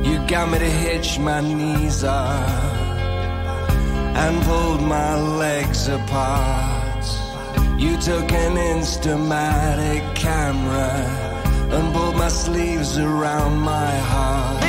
You got me to hitch my knees up and pulled my legs apart. You took an instamatic camera and pulled my sleeves around my heart.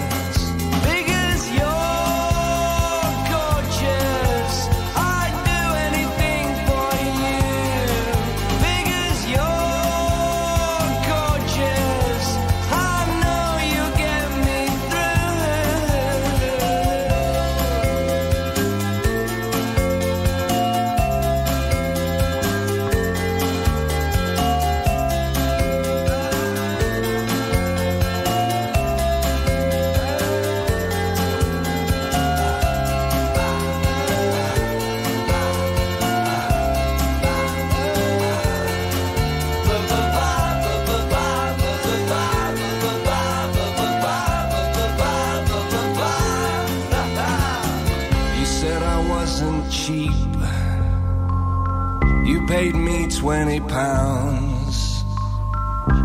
20 pounds.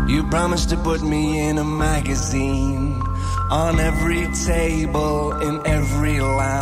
You promised to put me in a magazine, on every table, in every line.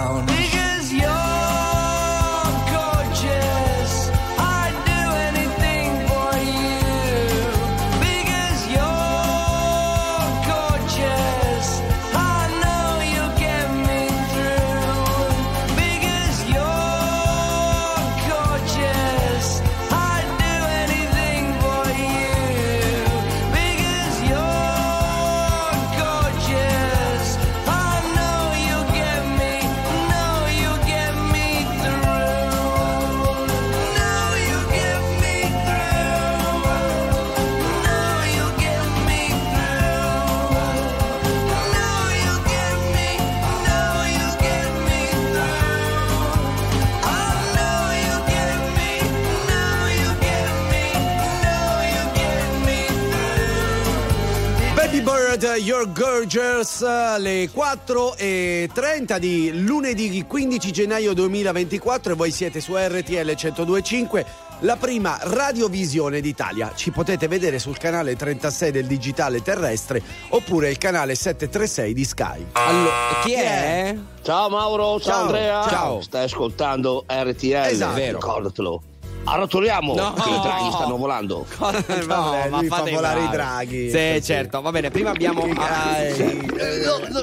Your Gorgeous, le 4 e 30 di lunedì 15 gennaio 2024 e voi siete su RTL 1025, la prima radiovisione d'Italia. Ci potete vedere sul canale 36 del digitale terrestre oppure il canale 736 di Sky. Allora, chi è? Ciao Mauro, ciao, Ciao, Andrea. ciao. Stai ascoltando RTL, Esatto. Vero. ricordatelo. Arrotoliamo No. i draghi stanno volando. Vabbè, lui fa volare i draghi. Sì, certo. Va bene, prima abbiamo. ah, Dai.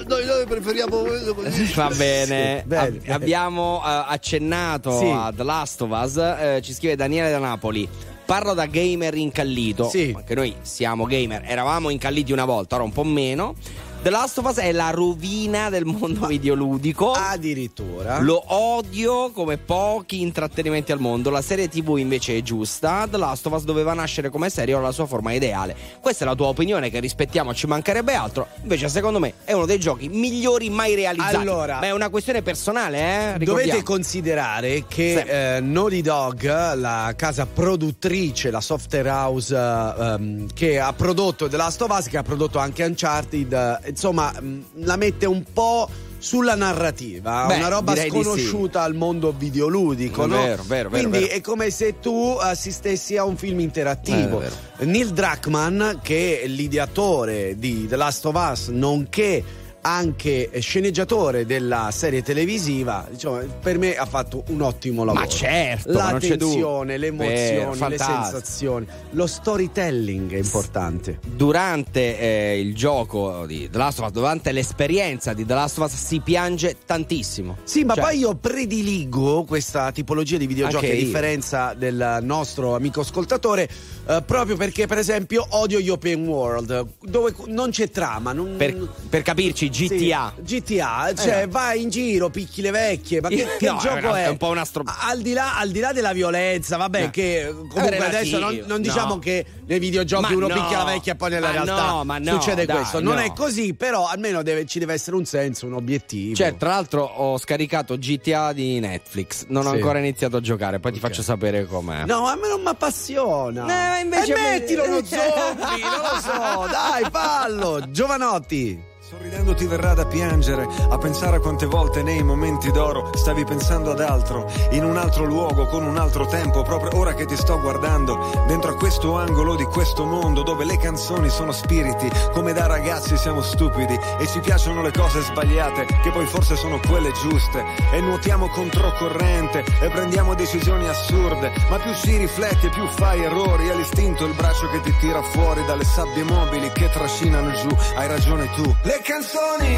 noi, noi preferiamo quello così. Va bene, Sì, bene. Ab- abbiamo eh, accennato Sì. a The Last of Us, eh, ci scrive Daniele da Napoli. Parlo da gamer incallito. Sì. Anche noi siamo gamer, eravamo incalliti una volta, ora un po' meno. The Last of Us è la rovina del mondo videoludico. Addirittura. Lo odio come pochi intrattenimenti al mondo. La serie TV invece è giusta. The Last of Us doveva nascere come serie o la sua forma ideale. Questa è la tua opinione, che rispettiamo, ci mancherebbe altro. Invece, secondo me, è uno dei giochi migliori mai realizzati. Allora- Ma è una questione personale, eh? Dovete Ricordiamo. considerare che Sì. eh, Naughty Dog, la casa produttrice, la software house eh, ehm, che ha prodotto The Last of Us, che ha prodotto anche Uncharted, eh, insomma, mh, la mette un po' sulla narrativa, Beh, una roba sconosciuta al mondo videoludico, no? Vero, vero, vero, Quindi è come se tu assistessi a un film interattivo. Eh, Neil Druckmann, che è l'ideatore di The Last of Us, nonché anche sceneggiatore della serie televisiva, diciamo, per me ha fatto un ottimo lavoro. Ma certo, la ma non c'è tensione, le emozioni, Vero, le sensazioni, lo storytelling è importante. Durante eh, il gioco di The Last of Us, durante l'esperienza di The Last of Us, si piange tantissimo. Sì, ma Cioè, poi io prediligo questa tipologia di videogiochi a differenza del nostro amico ascoltatore, eh, proprio perché, per esempio, odio gli open world, dove non c'è trama. Non... Per, per capirci, GTA. Sì, GTA, cioè Eh. vai in giro, picchi le vecchie, ma che, che No, gioco è è? un po' una stro- Al di là, al di là della violenza, vabbè, Eh. che comunque relativo, adesso non, non no. diciamo che nei videogiochi Ma uno no, picchia la vecchia e poi nella ma realtà no, ma no, succede dai, questo. Non no. è così, però almeno deve- ci deve essere un senso, un obiettivo. Cioè, tra l'altro ho scaricato GTA di Netflix. Non ho Sì. ancora iniziato a giocare, poi ti faccio sapere com'è. No, a me non mi appassiona. Eh, invece e me- mettilo uno zombie, non lo so. Dai, fallo. Giovanotti. Sorridendo ti verrà da piangere, a pensare a quante volte nei momenti d'oro stavi pensando ad altro, in un altro luogo, con un altro tempo, proprio ora che ti sto guardando, dentro a questo angolo di questo mondo dove le canzoni sono spiriti, come da ragazzi siamo stupidi e ci piacciono le cose sbagliate, che poi forse sono quelle giuste, e nuotiamo controcorrente e prendiamo decisioni assurde, ma più ci rifletti e più fai errori, è l'istinto il braccio che ti tira fuori dalle sabbie mobili che trascinano giù, hai ragione tu. Le canzoni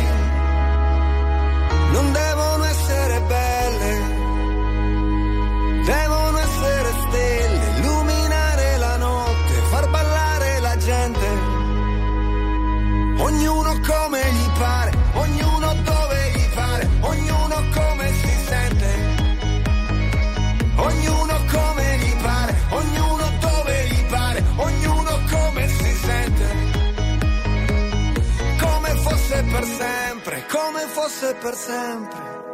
non devono essere belle, devono essere stelle, illuminare la notte, far ballare la gente. Ognuno come gli pare, fosse per sempre.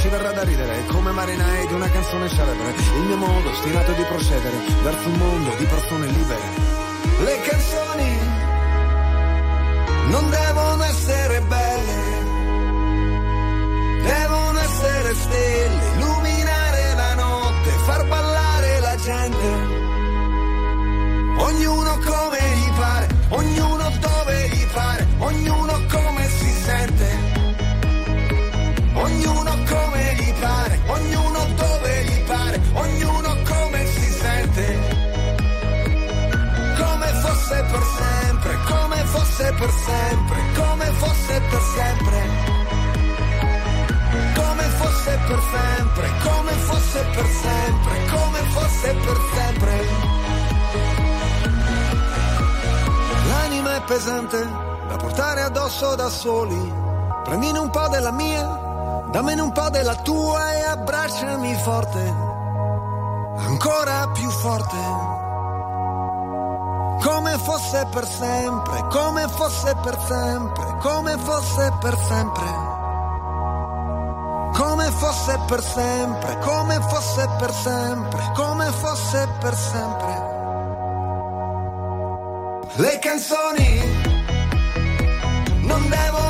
ci verrà da ridere come marinai di una canzone celebre. Il mio modo ostinato di procedere verso un mondo di persone libere. Le canzoni non devono per sempre, come fosse per sempre. Come fosse per sempre, come fosse per sempre, come fosse per sempre. L'anima è pesante da portare addosso da soli. Prendine un po' della mia, dammene un po' della tua e abbracciami forte, ancora più forte come fosse per sempre, come fosse per sempre, come fosse per sempre. Come fosse per sempre, come fosse per sempre, come fosse per sempre. Le canzoni non devono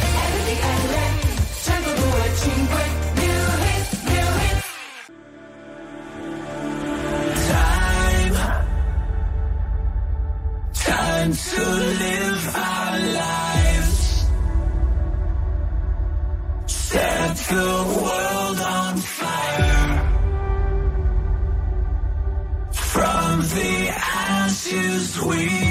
too sweet.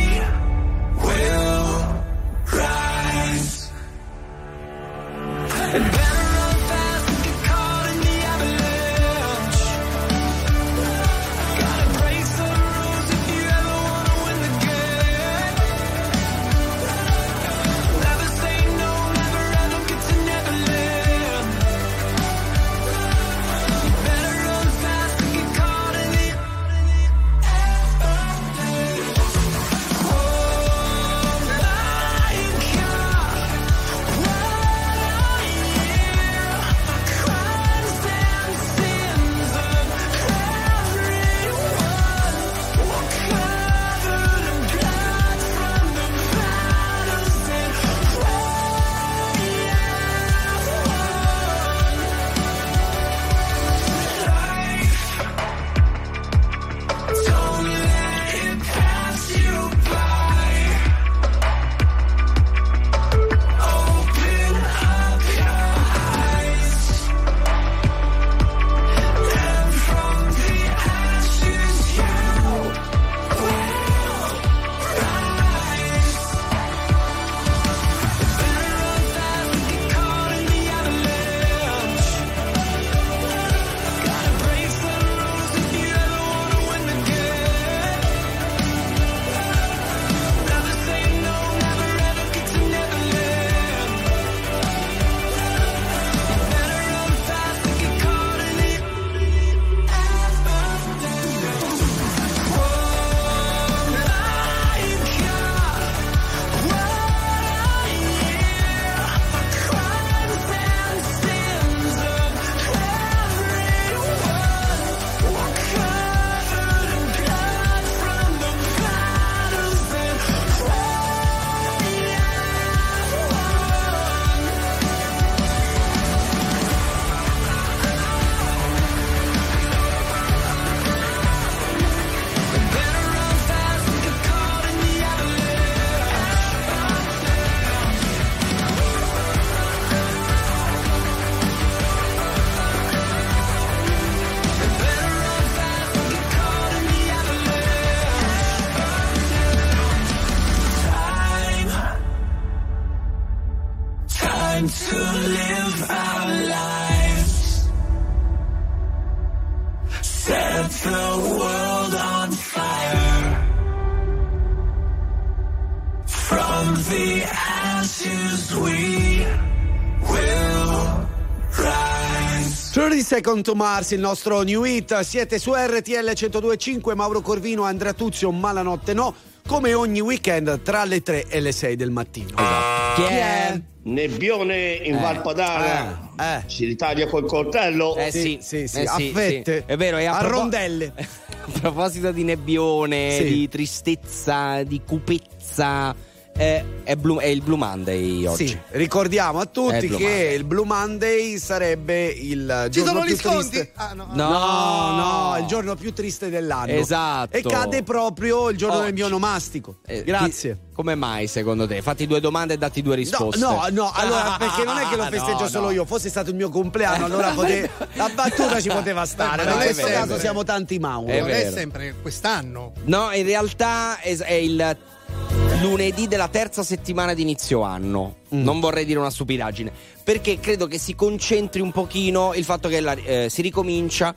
Second Mars, il nostro new hit. Siete su RTL 1025, Mauro Corvino, Andrea Tuzio, Malanotte No, come ogni weekend tra le 3 e le 6 del mattino. Esatto. Chi è? Nebbione in eh, Val Padana. Eh. Eh. si ritaglia col coltello. Eh sì, sì, sì, eh sì a fette. Sì. È vero, a, a propos- rondelle. a proposito di nebbione, di tristezza, di cupezza eh, è, Blue- è il Blue Monday oggi. Sì, ricordiamo a È tutti che Monday. il Blue Monday sarebbe il Ci giorno sono più gli sconti? triste. Ah, no. No. no, no, il giorno più triste dell'anno. Esatto. E cade proprio il giorno del Oggi. mio onomastico. Eh, Grazie. chi- come mai secondo te? Fatti due domande e datti due No, risposte. no, no, allora perché non è che lo festeggio No, solo no. io, fosse stato il mio compleanno, allora pote- la battuta ci poteva stare. Ma in è questo vero. caso siamo tanti Mauro. È non è sempre quest'anno. No, in realtà è, è il lunedì della terza settimana di inizio anno. Mm. Non vorrei dire una stupidaggine. Perché credo che si concentri un pochino il fatto che la- eh, si ricomincia.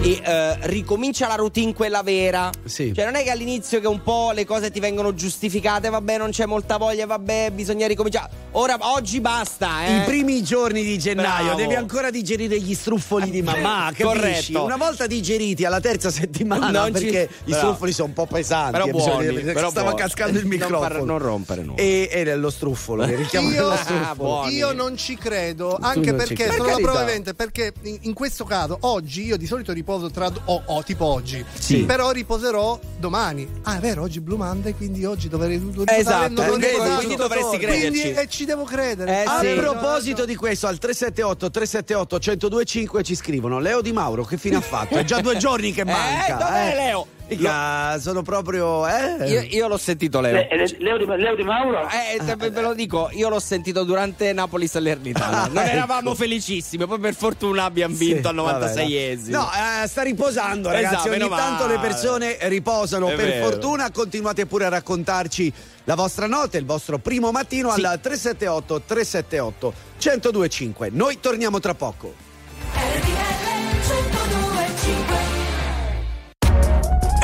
E eh, ricomincia la routine quella vera. Sì. Cioè, non è che all'inizio che un po' le cose ti vengono giustificate, vabbè, non c'è molta voglia, vabbè, bisogna ricominciare. Ora, oggi basta, eh. I primi giorni di gennaio Bravo. devi ancora digerire gli struffoli di mamma, capisci? Corretto. Una volta digeriti alla terza settimana Non ci- perché i Bravo. struffoli sono un po' pesanti, Però eh, bisogna buoni, dire, però stava buoni. cascando il Non microfono. par- non rompere nulla. E, e lo struffolo, che richiamo Io, dello Ah, struffolo. buoni. io non ci credo, anche non ci perché credi. sono Per la carità. prova vivente, perché in, in questo caso oggi io di solito riposo tra o o, tipo oggi, Sì. però riposerò domani. Ah, è vero, oggi è Blue Monday, quindi oggi dovrei riposare Esatto, non perché riposato. quindi dovresti Quindi, crederci. e ci devo credere. Eh, A sì. proposito di questo, al 378 378 1025 ci scrivono Leo Di Mauro, che fine ha fatto? È già due giorni che manca. dov'è Leo? Mica, sono proprio. Eh? Io, io l'ho sentito, Leo. Le- le- Leo, di, Leo Di Mauro? Eh, te- ve lo dico, io l'ho sentito durante Napoli Salernitana. Non Ah, eravamo ecco. felicissimi, poi per fortuna abbiamo vinto al Sì, vabbè, 96esimo. No, eh, sta riposando, ragazzi. Esatto, Ogni tanto le male. persone riposano. È per vero. fortuna, continuate pure a raccontarci la vostra notte, il vostro primo mattino Sì. al 378 378 1025. Noi torniamo tra poco.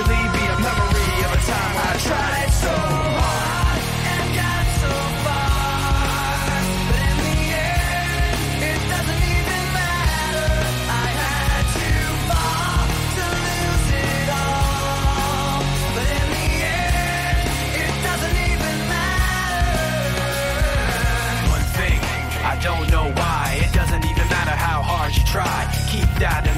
eventually be a memory of a time I tried so hard and got so far. But in the end, it doesn't even matter. I had to fall to lose it all. But in the end, it doesn't even matter. One thing, I don't know why. It doesn't even matter how hard you try. Keep that in.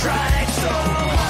tried so hard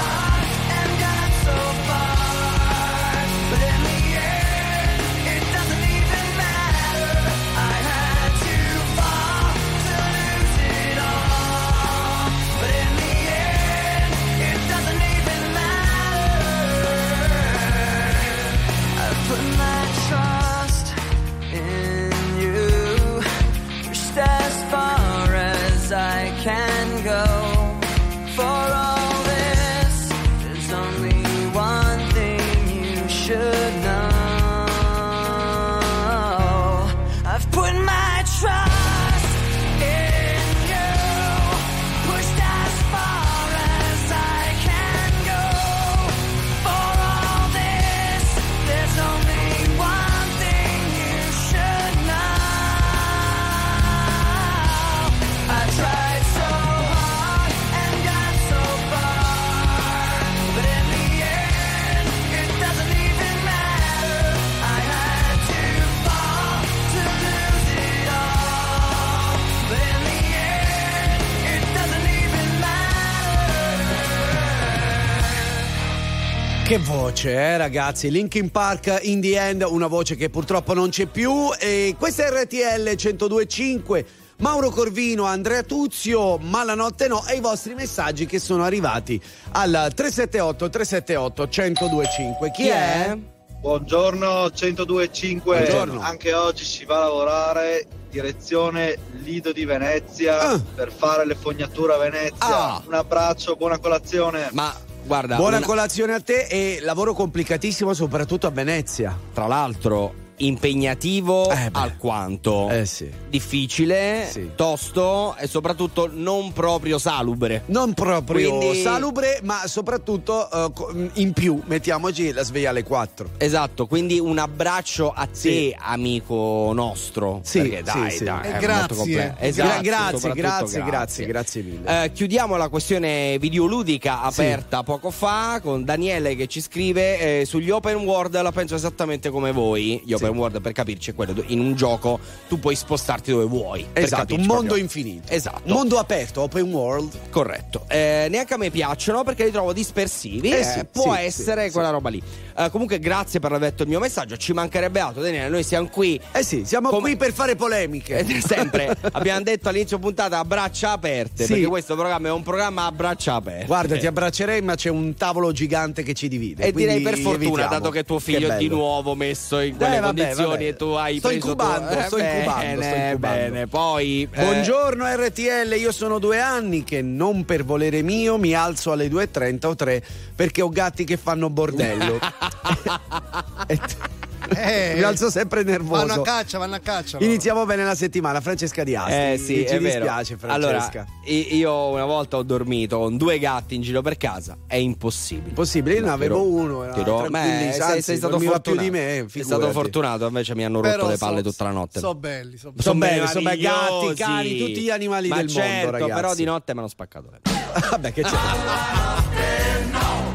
Che voce, eh, ragazzi? Linkin Park in the end, una voce che purtroppo non c'è più. E questa è RTL 1025. Mauro Corvino, Andrea Tuzio, ma la notte no, e i vostri messaggi che sono arrivati al 378 378 1025. Chi è? Buongiorno 1025. Buongiorno. Anche oggi si va a lavorare direzione Lido di Venezia per fare le fognature a Venezia. Ah. Un abbraccio, buona colazione. Ma guarda, Buona una- colazione a te e lavoro complicatissimo soprattutto a Venezia. tra l'altro impegnativo alquanto Eh sì. difficile tosto e soprattutto non proprio salubre Non proprio Quindi- salubre, ma soprattutto eh, co- in più, mettiamoci la sveglia alle 4. esatto quindi un abbraccio a te amico nostro Sì, perché dai, sì, sì. dai, E è grazie. Gra- Esatto, grazie, soprattutto grazie, grazie, grazie mille. Eh, chiudiamo la questione videoludica aperta poco fa con Daniele che ci scrive eh, sugli open world la penso esattamente come voi gli open world per capirci è quello in un gioco tu puoi spostarti dove vuoi Esatto, un mondo proprio. infinito. esatto Un mondo aperto, open world. Corretto. Eh, neanche a me piacciono perché li trovo dispersivi. Eh eh, sì, può sì, essere sì, quella roba lì. Eh, comunque, grazie per aver letto il mio messaggio. Ci mancherebbe altro, Daniele. Noi siamo qui. Eh sì, siamo qui per fare polemiche. Eh, sempre abbiamo detto all'inizio puntata a braccia aperte Sì. perché questo programma è un programma a braccia aperte. Guarda, ti abbraccerei, ma c'è un tavolo gigante che ci divide. e direi per fortuna, evitiamo. dato che tuo figlio è di nuovo messo in quelle Eh, vabbè, condizioni vabbè. e tu hai Sto preso incubando, tu- eh, sto incubando, bene, sto incubando. bene. Poi eh, Buongiorno RTL, io sono due anni che non per volere mio mi alzo alle 2.30 o 3 perché ho gatti che fanno bordello. Eh, mi alzo sempre nervoso. Vanno a caccia, vanno a caccia. loro. Iniziamo bene la settimana, Francesca Di Asti. Eh sì, ci è vero. dispiace Allora, Francesca. i- io una volta ho dormito con due gatti in giro per casa, è impossibile. Possibile, io ne No, avevo uno, era Beh, sei, sei stato fortunato. più di me, sei stato fortunato, invece mi hanno rotto Però le palle so- tutta la notte. So belli, so belli. Sono belli, sono gatti, cani, tutti gli animali Ma del mondo, certo, ragazzi. però di notte mi hanno spaccato le palle. Vabbè, che c'è?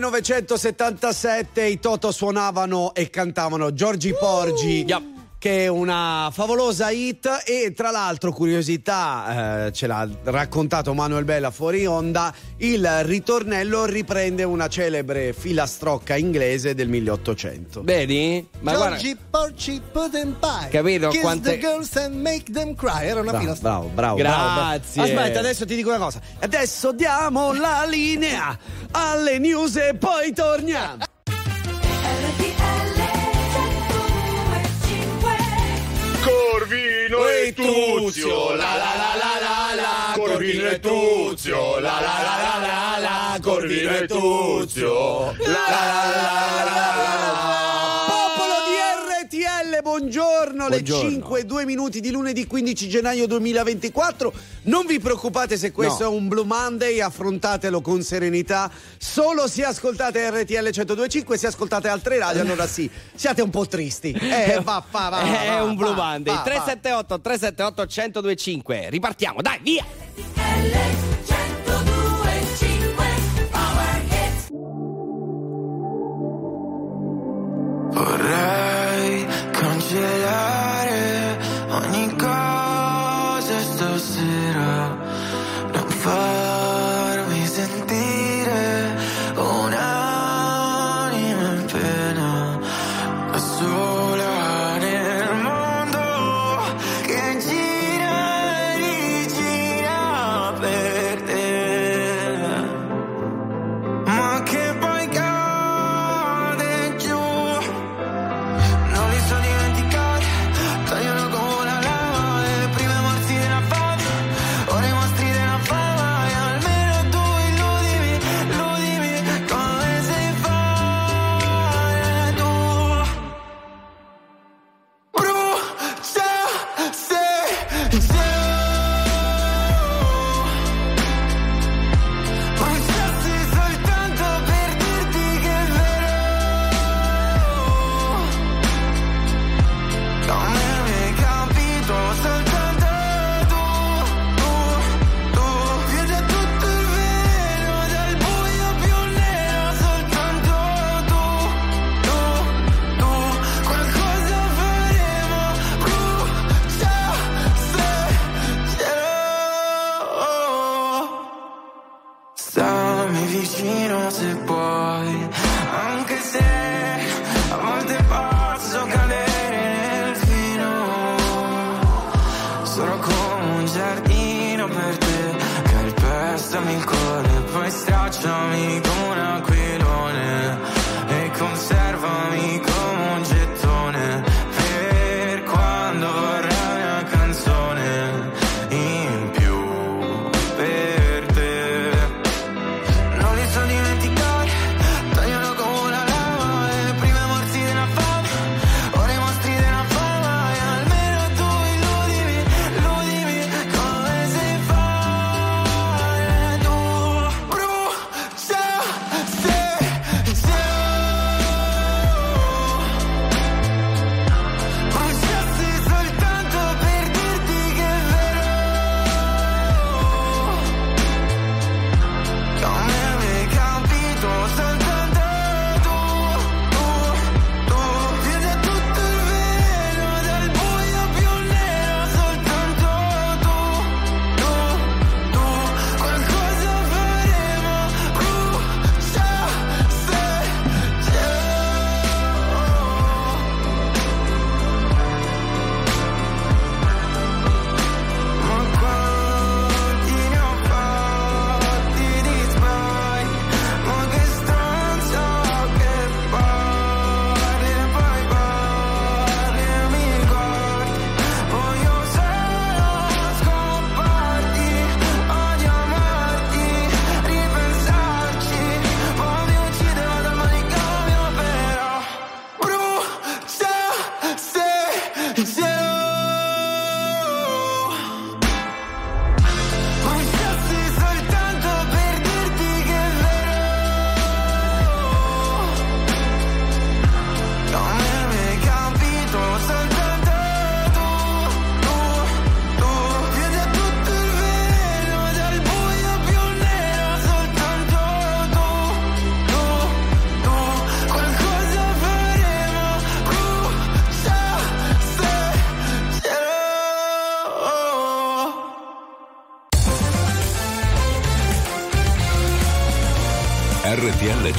1977, i Toto suonavano e cantavano Giorgi Porgi. Che è una favolosa hit e tra l'altro curiosità eh, ce l'ha raccontato Manuel Bella fuori onda il ritornello riprende una celebre filastrocca inglese del 1800 Vedi? Ma guarda, Georgie Porci Pudding Pie. Capito Kiss quante- the girls and make them cry. Era una Bravo, pila bravo, bravo, bravo. Grazie. Aspetta, adesso ti dico una cosa. Adesso diamo la linea alle news e poi torniamo. Corvino e Tuzio, la la la la la la, Corvino e Tuzio, la la la la la la, Corvino e Tuzio, la la la la la di RTL, buongiorno, le Buongiorno. 5 2 minuti di lunedì 15 gennaio 2024. Non vi preoccupate se questo No. è un Blue Monday, affrontatelo con serenità. Solo se ascoltate RTL 1025, se ascoltate altre radio, allora sì, siate un po' tristi. Eh, va, va, va, va, è va, un Blue va, Monday. va, va. 378 378 1025. Ripartiamo, dai, via! Vorrei cancellare ogni cosa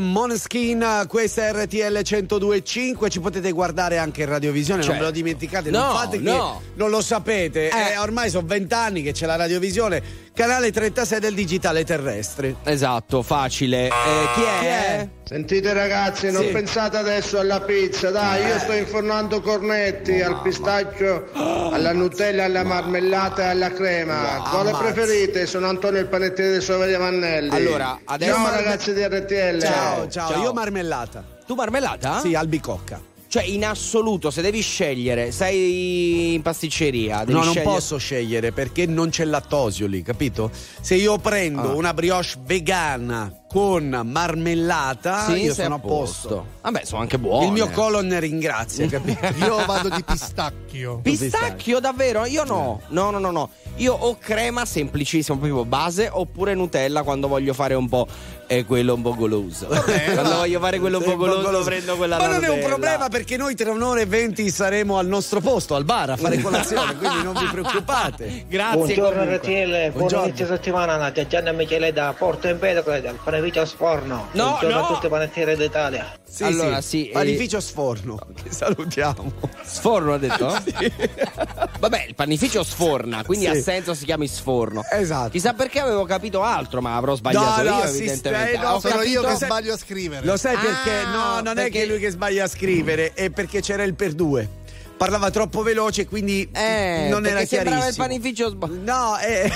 Moneskin, questa è RTL 102.5, ci potete guardare anche in radiovisione, non Certo. ve lo dimenticate, No, non fate che no. non lo sapete, Eh, ormai sono vent'anni che c'è la radiovisione, canale 36 del digitale terrestre. Esatto, facile. Eh, chi è? Sentite ragazzi, non Sì. pensate adesso alla pizza, dai, io sto infornando cornetti al pistacchio, alla Nutella, alla marmellata e alla crema. Quale ammazza. preferite? Sono Antonio il panettiere di Soveria Mannelli. Allora, adesso- Ciao ragazzi di RTL. Ciao, ciao, Ciao. io marmellata. Tu marmellata? Sì, albicocca. Cioè, in assoluto, se devi scegliere, sei in pasticceria. Devi No, non scegliere- posso scegliere perché non c'è lattosio lì, capito? Se io prendo Ah. una brioche vegana con marmellata, Sì, io sono a posto. Vabbè, sono anche buone. Il mio colon ringrazia, capito? Io vado di pistacchio. Pistacchio, davvero? Io no. No, no, no, no. Io ho crema semplicissima, proprio base, oppure Nutella quando voglio fare un po' eh, quello un po' goloso. quando voglio fare quello un po' goloso, prendo quella Ma non è un problema perché noi tra un'ora e venti saremo al nostro posto, al bar, a fare colazione, quindi non vi preoccupate. Grazie. Buongiorno comunque. RTL, buon Buongiorno. inizio settimana, Nadia Gianna Michele da Porto Empedocle, dal panificio Sforno. No, un giorno no. a tutti i panettieri d'Italia. Sì, Allora, sì. sì, Panificio Sforno. Che salutiamo. Sforno ha detto? Vabbè, il panificio sforna, quindi Sì. ha senso si chiami sforno. Esatto. Chissà perché avevo capito altro, ma avrò sbagliato No, no, io, sì, evidentemente. Stai- no, Ho Sono io che sbaglio a scrivere. Lo sai Ah, perché? No, non è perché- che lui che sbaglia a scrivere, è perché c'era il per due. Parlava troppo veloce, quindi Eh, non era sembrava il chiarissimo. panificio sba- No, eh.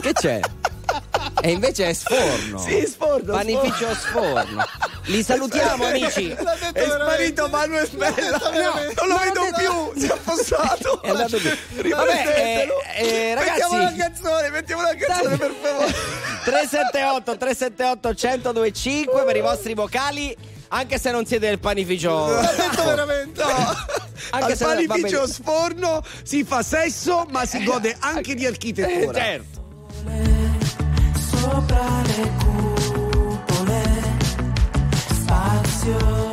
Che c'è? E invece è sforno. Sì, sforno, Panificio sforno. Li salutiamo, amici. È sparito Manuel Bella. non lo vedo più. Si è affossato. È andato giù. Vabbè, eh, eh, Mettiamo la ragazzi. canzone, mettiamo la canzone per favore. 378 378 1025 per i vostri vocali, anche se non siete del panificio. L'ha detto veramente. No. Anche Al panificio sforno si fa sesso, ma si gode anche di architettura. Eh, certo. Sopra le cupole, spazio,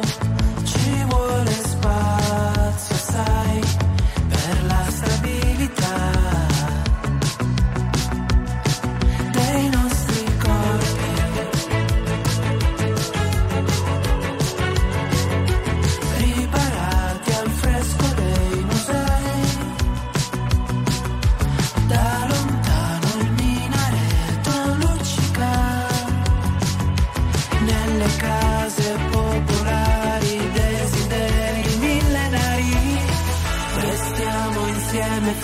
ci vuole spazio, sai,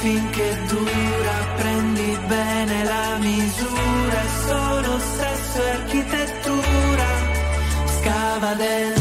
finché dura, prendi bene la misura, è solo sesso e architettura. Scava dentro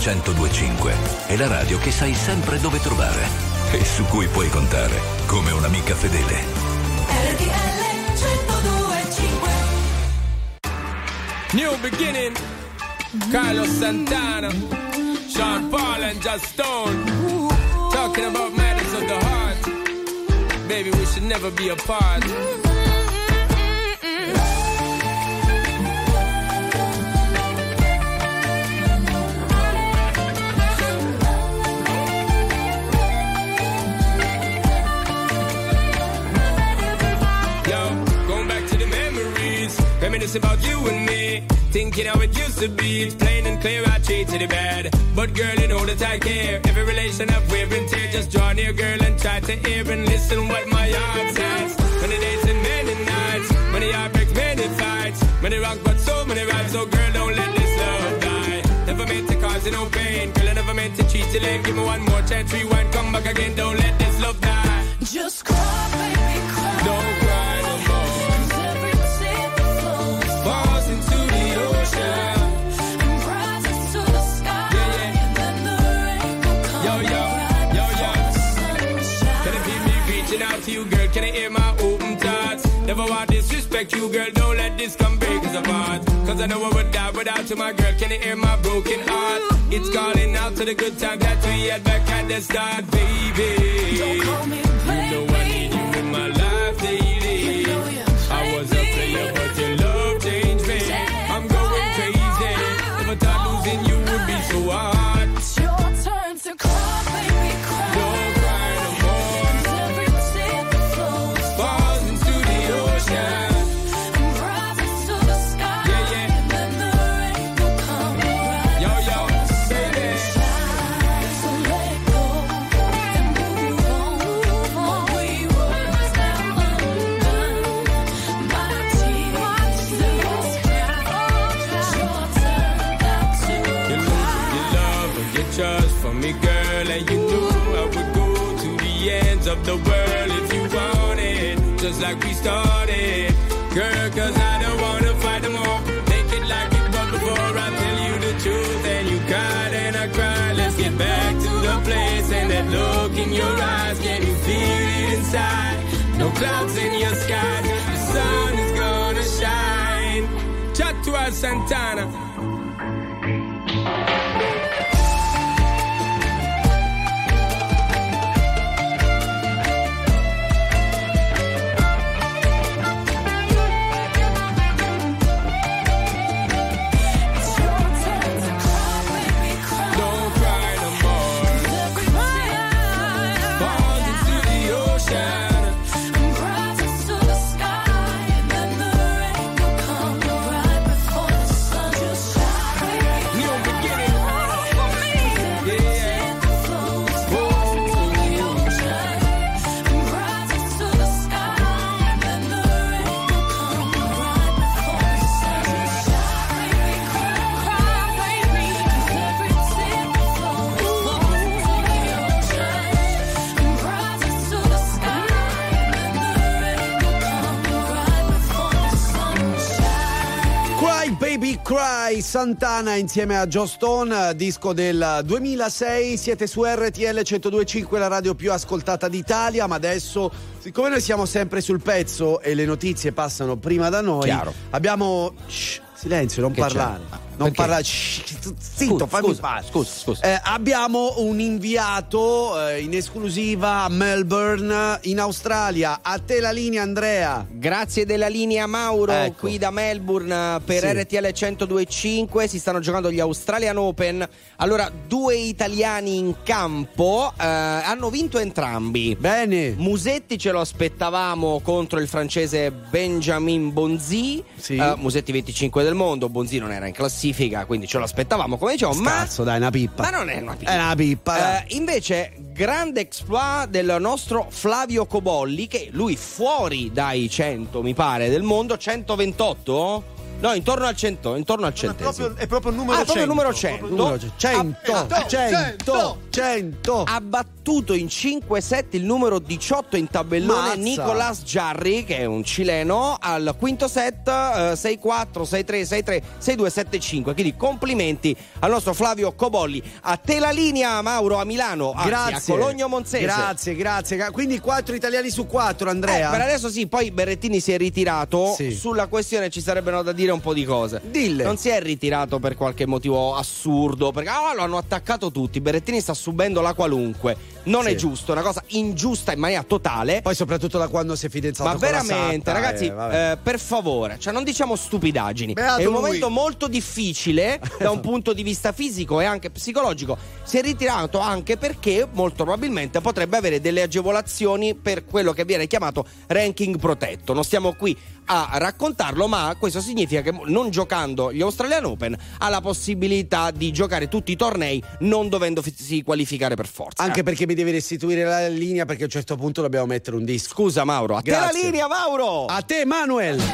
1025 è la radio che sai sempre dove trovare e su cui puoi contare come un'amica fedele. RTL 1025 New beginning. Carlos Santana, Sean Paul and Just Stone. Talking about matters of the heart. Baby, we should never be apart. Reminisce about you and me. Thinking how it used to be, it's plain and clear I treated it bad. But girl, you know that I care. Every relation I've wear and tear, just draw near, girl, and try to hear and listen what my heart says. Many days and many nights, many heartbreaks, many fights, many rock, but so many rides. So girl, don't let this love die. Never meant to cause you no pain, girl, I never meant to cheat you late. Give me one more chance, rewind, come back again. Don't let this love Can I hear my open thoughts? Never want to disrespect you, girl. Don't let this come break us apart. Cause I know I would die without you, my girl. Can you hear my broken heart? It's calling out to the good time that we had back at the start, baby. Don't call me You know I need you in my life daily. I was a player, but your love changed me. I'm going crazy. Never thought losing you would be so hard. The world if you want it, just like we started. Girl, cause I don't wanna fight no more. Make it like it was before. I tell you the truth, and you cried and I cried. Let's get back to the place and that look in your eyes. Can you feel it inside? No clouds in your sky. The sun is gonna shine. Chat to us, Santana. Santana insieme a Joe Stone, disco del 2006. Siete su RTL 1025, la radio più ascoltata d'Italia. Ma adesso, siccome noi siamo sempre sul pezzo e le notizie passano prima da noi, Chiaro. abbiamo. Shh, silenzio, non Che parlare. c'è? Non. Shh, zitto, Scusa, fammi scusa, fare. scusa, scusa. Eh, abbiamo un inviato eh, in esclusiva a Melbourne, in Australia. A te la linea, Andrea. Grazie della linea Mauro Ecco. qui da Melbourne per Sì. RTL 1025 si stanno giocando gli Australian Open. Allora, due italiani in campo eh, hanno vinto entrambi. Bene. Musetti ce lo aspettavamo contro il francese Benjamin Bonzi. Sì. Eh, Musetti 25 del mondo, Bonzi non era in classifica, quindi ce lo aspettavamo come dicevo, ma Cazzo, dai, una pippa. ma non è una pippa. È una pippa. Eh, invece, grande exploit del nostro Flavio Cobolli, che lui fuori dai 100, mi pare, del mondo, 128? No, intorno al 100, intorno al È centesimo. proprio, è proprio il numero Ah, proprio 100. il numero 100. Numero 100, Ah, 100, 100. Ha battuto in 5-7 il numero 18 in tabellone Mazza. Nicolas Jarry, che è un cileno, al quinto set eh, 6-4, 6-3, 6-3, 6-2, 7-5. Quindi complimenti al nostro Flavio Cobolli. A te la linea, Mauro, a Milano, anzi, Grazie. a Cologno Monzese. Grazie, grazie. Gra- Quindi 4 italiani su 4, Eh, Andrea. per adesso sì, poi Berrettini si è ritirato. Sì. Sulla questione ci sarebbero da dire un po' di cose. Dille. Non si è ritirato per qualche motivo assurdo, perché ah, lo hanno attaccato tutti. Berrettini sta subendo la qualunque. Non Sì. è giusto, è una cosa ingiusta in maniera totale. Poi soprattutto da quando si è fidanzato Ma veramente, Satta, ragazzi, eh, eh, per favore, cioè non diciamo stupidaggini. Beato è un lui. momento molto difficile da un punto di vista fisico e anche psicologico. Si è ritirato anche perché molto probabilmente potrebbe avere delle agevolazioni per quello che viene chiamato ranking protetto. Non stiamo qui a raccontarlo, ma questo significa significa che non giocando gli Australian Open ha la possibilità di giocare tutti i tornei non dovendosi qualificare per forza. Anche perché mi devi restituire la linea perché a un certo punto dobbiamo mettere un disco. Scusa Mauro, a te la Grazie. linea Mauro! A te Manuel!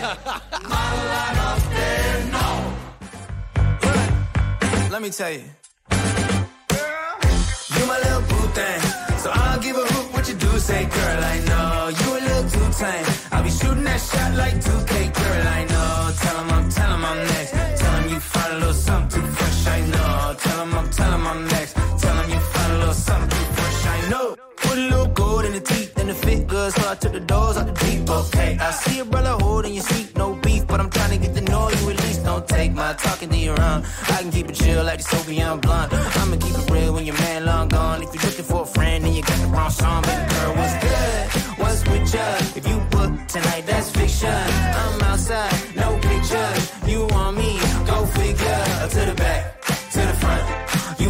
Let me tell you. You my little boo thing. So I'll give a hoot what you do. Say, girl, I know you a little too tame. I'll be shooting that shot like 2K, girl, I know. I'm, next. Tell him you find a little something too fresh, I know. Tell him I'm, tell I'm next. Tell him you find a little something too fresh, I know. Put a little gold in the teeth and the fit good, so I took the doors out the deep. Okay, I see a brother holding your seat, no beef, but I'm trying to get to know you at least. Don't take my talking to your own. I can keep it chill like the Soviet blonde. I'ma keep it real when your man long gone. If you're looking for a friend and you got the wrong song, baby girl, what's good? What's with you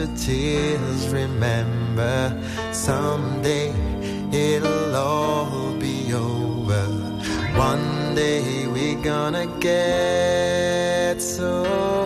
to tears, remember someday it'll all be over. One day we're gonna get so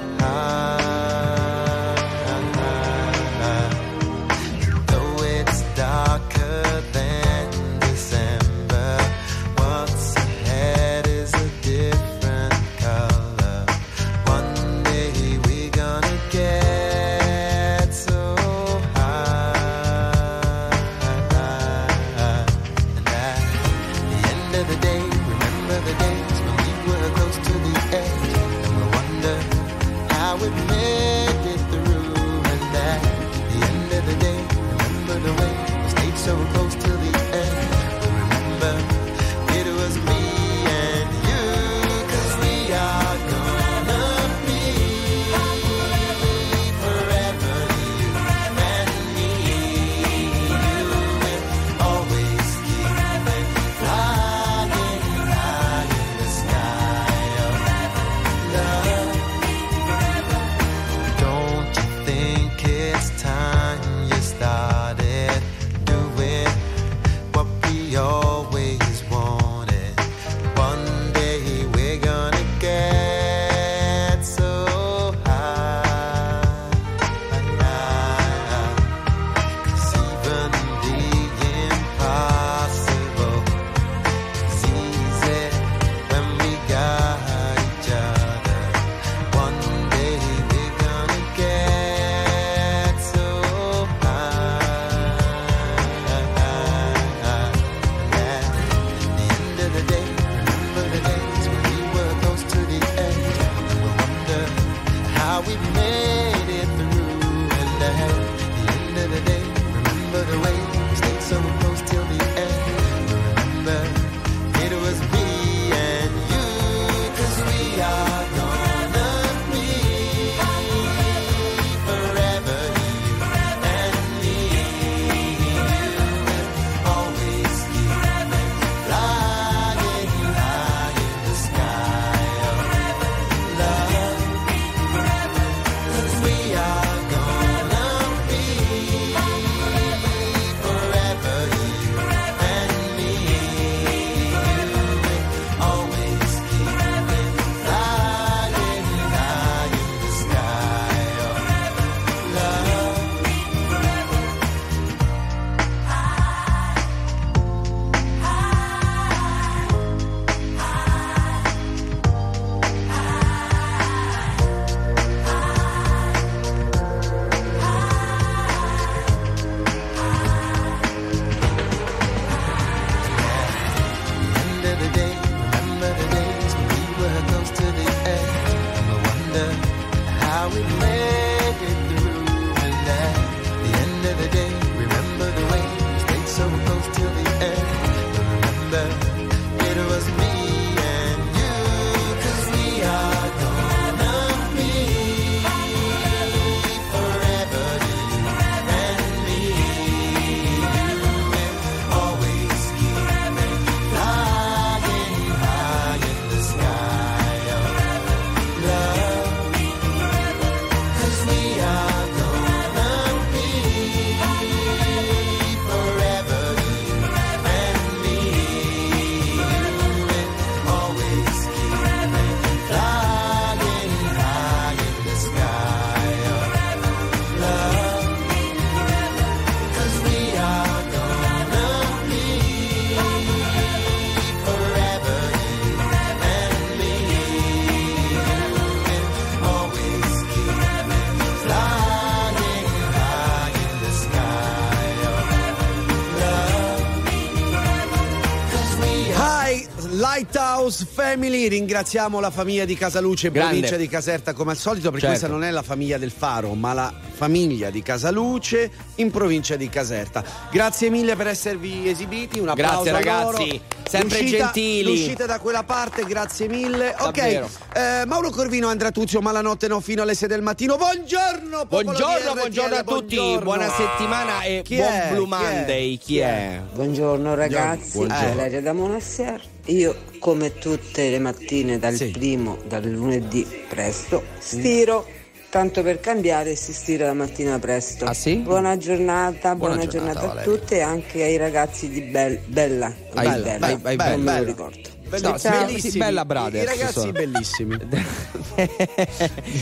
Family, ringraziamo la famiglia di Casaluce, Grande. provincia di Caserta come al solito, perché Certo. questa non è la famiglia del Faro, ma la famiglia di Casaluce in provincia di Caserta. Grazie mille per esservi esibiti, un applauso Grazie, a ragazzi. loro. Sempre L'uscita- gentili. L'uscita da quella parte, grazie mille. Davvero. Ok, eh, Mauro Corvino, Andrea Tuzio, Malanotte no fino alle 6 del mattino. Buongiorno, Buongiorno, RTL, buongiorno a tutti, buongiorno. buona settimana e Chi buon è? Blue Chi è? Monday. Chi è? Buongiorno ragazzi, Buongiorno. Valeria da Monassier. Io come tutte le mattine dal primo, dal lunedì presto, stiro. Tanto per cambiare si stira la mattina presto. Buona giornata, buona, Buona giornata, giornata, a tutte e anche ai ragazzi di Bel- Bella. Bella, vai- non me lo Bella. ricordo. No, sì. Bella Brothers I ragazzi sono. bellissimi.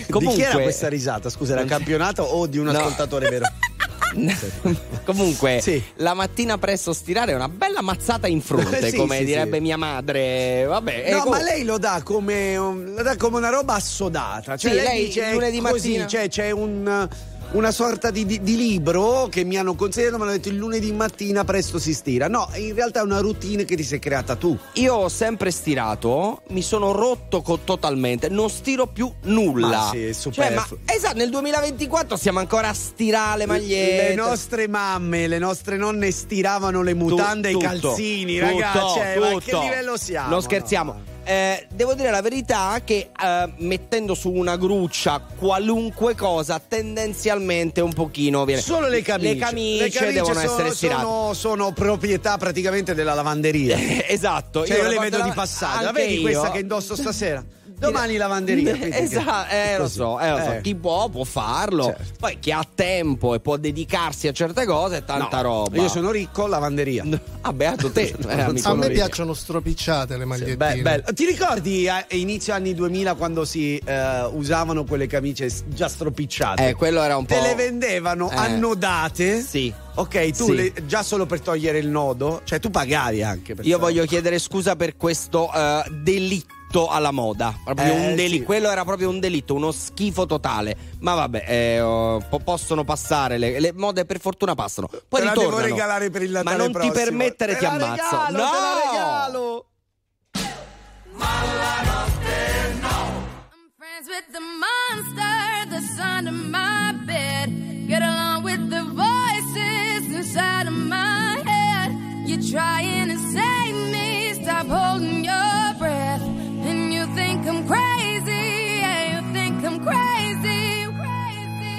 Comunque- Di chi era questa risata? Scusa, era campionato o di un No. ascoltatore vero? Comunque, la mattina presto stirare è una bella mazzata in fronte, Sì, come sì, direbbe sì. mia madre. Vabbè, No, com- ma lei lo dà come, lo dà come una roba assodata. Cioè, Sì, lei, lei dice lunedì così, mattina- cioè, c'è un- una sorta di, di- di libro che mi hanno consegnato, mi hanno detto il lunedì mattina presto si stira. No, in realtà è una routine che ti sei creata tu. Io ho sempre stirato, mi sono rotto co- totalmente, non stiro più nulla. Ma sì, è Cioè, ma esatto, nel 2024 siamo ancora a stirare le magliette. Le nostre mamme, le nostre nonne stiravano le mutande e i tutto, calzini, tutto, ragazzi. cioè, ma a che tutto. livello siamo? Non scherziamo. Eh, devo dire la verità che eh, mettendo su una gruccia qualunque cosa tendenzialmente un pochino viene Solo le camicie. le camicie, Le camicie devono sono, essere stirate sono, sono proprietà praticamente della lavanderia. esatto Cioè, io, la le vedo la- di passaggio. La vedi io. questa che indosso stasera? Domani lavanderia. Esatto, eh, lo so, eh, lo so. Eh. chi può può farlo. Poi chi ha tempo e può dedicarsi a certe cose è tanta No, roba. Io sono ricco, lavanderia. Ah, beato te. Eh, a me mio. piacciono stropicciate le magliettine. Beh, bello. Ti ricordi a inizio anni 2000 quando si eh, usavano quelle camicie già stropicciate? Eh, quello era un po'. Te le vendevano Eh. annodate? Sì. Ok, tu Sì. le- già solo per togliere il nodo, cioè tu pagavi anche per Io voglio chiedere scusa per questo eh, delitto alla moda. Proprio Eh, un deli- sì. Quello era proprio un delitto, uno schifo totale. Ma vabbè, eh, oh, po- possono passare. Le, le mode per fortuna passano. Poi Te la devo ritornano. regalare per il Ma Natale non prossimo. ti permettere, Te ti la ammazzo. regalo, no! te la regalo. friends with the monster that's under my bed. Get along with the voices inside of my head. You're trying to save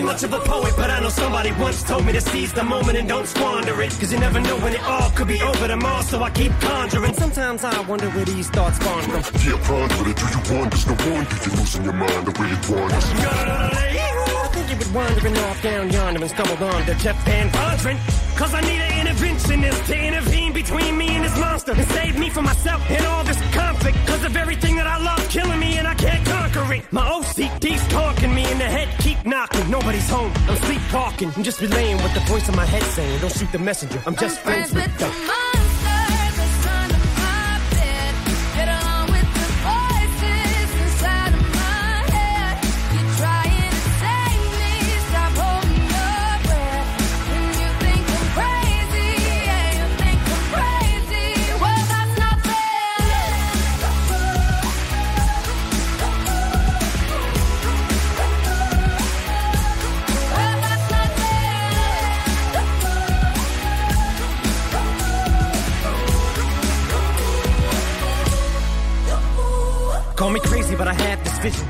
ain't much of a poet, but I know somebody once told me to seize the moment and don't squander it. Cause you never know when it all could be over tomorrow, so I keep conjuring. Sometimes I wonder where these thoughts spawn from. Yeah, ponder it. Do you want? There's no wonder you're losing your mind. I really want us. I think you was wandering off down yonder and stumbled on to Jeff Van Vondren. Cause I need an interventionist to intervene between me and this monster and save me from myself and all this conflict. Cause of everything that I love killing me and I can't conquer it. My OCD's talking me in the head, knocking. Nobody's home, I'm sleepwalking. I'm just relaying what the voice in my head saying. Don't shoot the messenger, I'm just friends, with the Call me crazy, but I have this vision.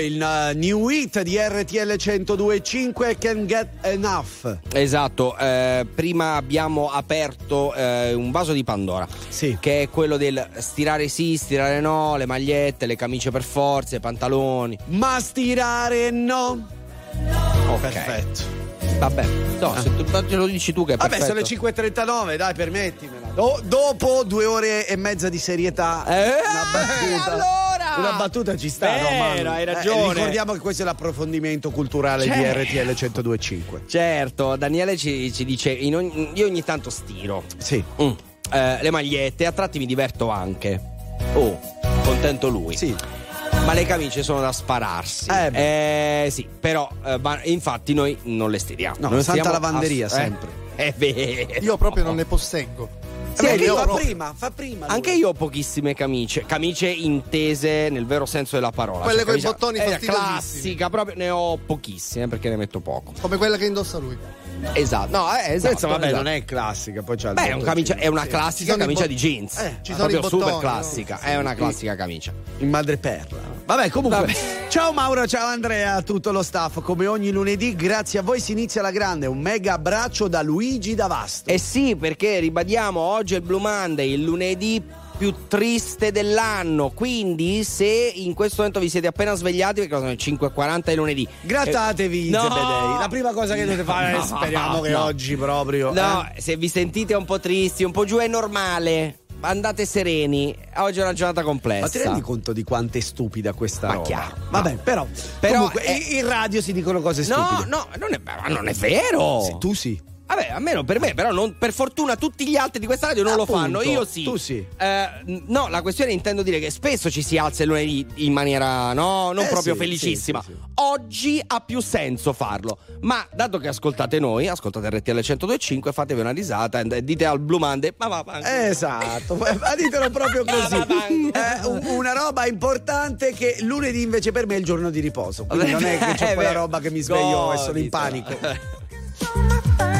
Il uh, new hit di RTL 102.5 Can Get Enough. Esatto, eh, prima abbiamo aperto eh, un vaso di Pandora, che è quello del stirare sì, stirare no, le magliette, le camicie per forza, i pantaloni. Ma stirare no. Ok. Perfetto. Vabbè, no, se tu, te lo dici tu che è Vabbè, perfetto. sono le 5.39, dai, permettimela. Do- dopo due ore e mezza di serietà, una battuta. allora! Una battuta ci sta, Vero, no, hai Eh, ragione. ricordiamo che questo è l'approfondimento culturale Cioè. di RTL 102.5. Certo, Daniele ci, ci dice: in ogni- io ogni tanto stiro. Sì. Mm. Eh, le magliette, a tratti mi diverto anche. Oh, contento lui. Sì. Ma le camicie sono da spararsi. Eh, Eh, sì, però eh, ma- infatti noi non le stiriamo. No, Noi santa lavanderia ass- eh, sempre. È vero. Io proprio non ne posseggo. Sì, anche io, fa prima, fa prima. lui. anche io ho pochissime camicie, camicie intese nel vero senso della parola. Quelle Cioè, coi camicia- bottoni eh, fastidiosissimi. classica, proprio ne ho pochissime perché ne metto poco. Come quella che indossa lui. Esatto, no, eh, esatto. Questa, vabbè, esatto. non è classica, poi il Beh, è, un camicia- è una Sì. classica i camicia di jeans. Eh, ci sono proprio i super bottoni, classica. no? È una classica camicia. in madreperla. Vabbè, comunque. Ciao Mauro, ciao Andrea, tutto lo staff. Come ogni lunedì, grazie a voi si inizia la grande. Un mega abbraccio da Luigi D'Avasto. Eh sì, perché ribadiamo, oggi è il Blue Monday, il lunedì più triste dell'anno. Quindi, se in questo momento vi siete appena svegliati, perché sono le 5.40 di lunedì. Grattatevi, Eh, no! La prima cosa che dovete fare, No, speriamo che no. oggi proprio. No, eh. se vi sentite un po' tristi, un po' giù è normale. Andate sereni. Oggi è una giornata complessa. Ma ti rendi conto di quanto è stupida questa Ma roba? chiaro. Vabbè, però. Però comunque, è- in- radio si dicono cose No, stupide. no, non è, ma non è vero. Sì, tu sì. Vabbè, almeno per me, però non- per fortuna tutti gli altri di questa radio non Appunto, lo fanno, io sì. tu sì. Eh, no, la questione intendo dire che spesso ci si alza il lunedì in maniera no, non Eh, proprio sì, felicissima. sì, sì. Oggi ha più senso farlo, ma dato che ascoltate noi, ascoltate RTL 1025, fatevi una risata e dite al Blue Monday, ma va va. Esatto, ma ditelo proprio così. Eh, un- una roba importante che lunedì invece per me è il giorno di riposo. Quindi non è che c'è Eh, quella roba che mi sveglio e sono in panico.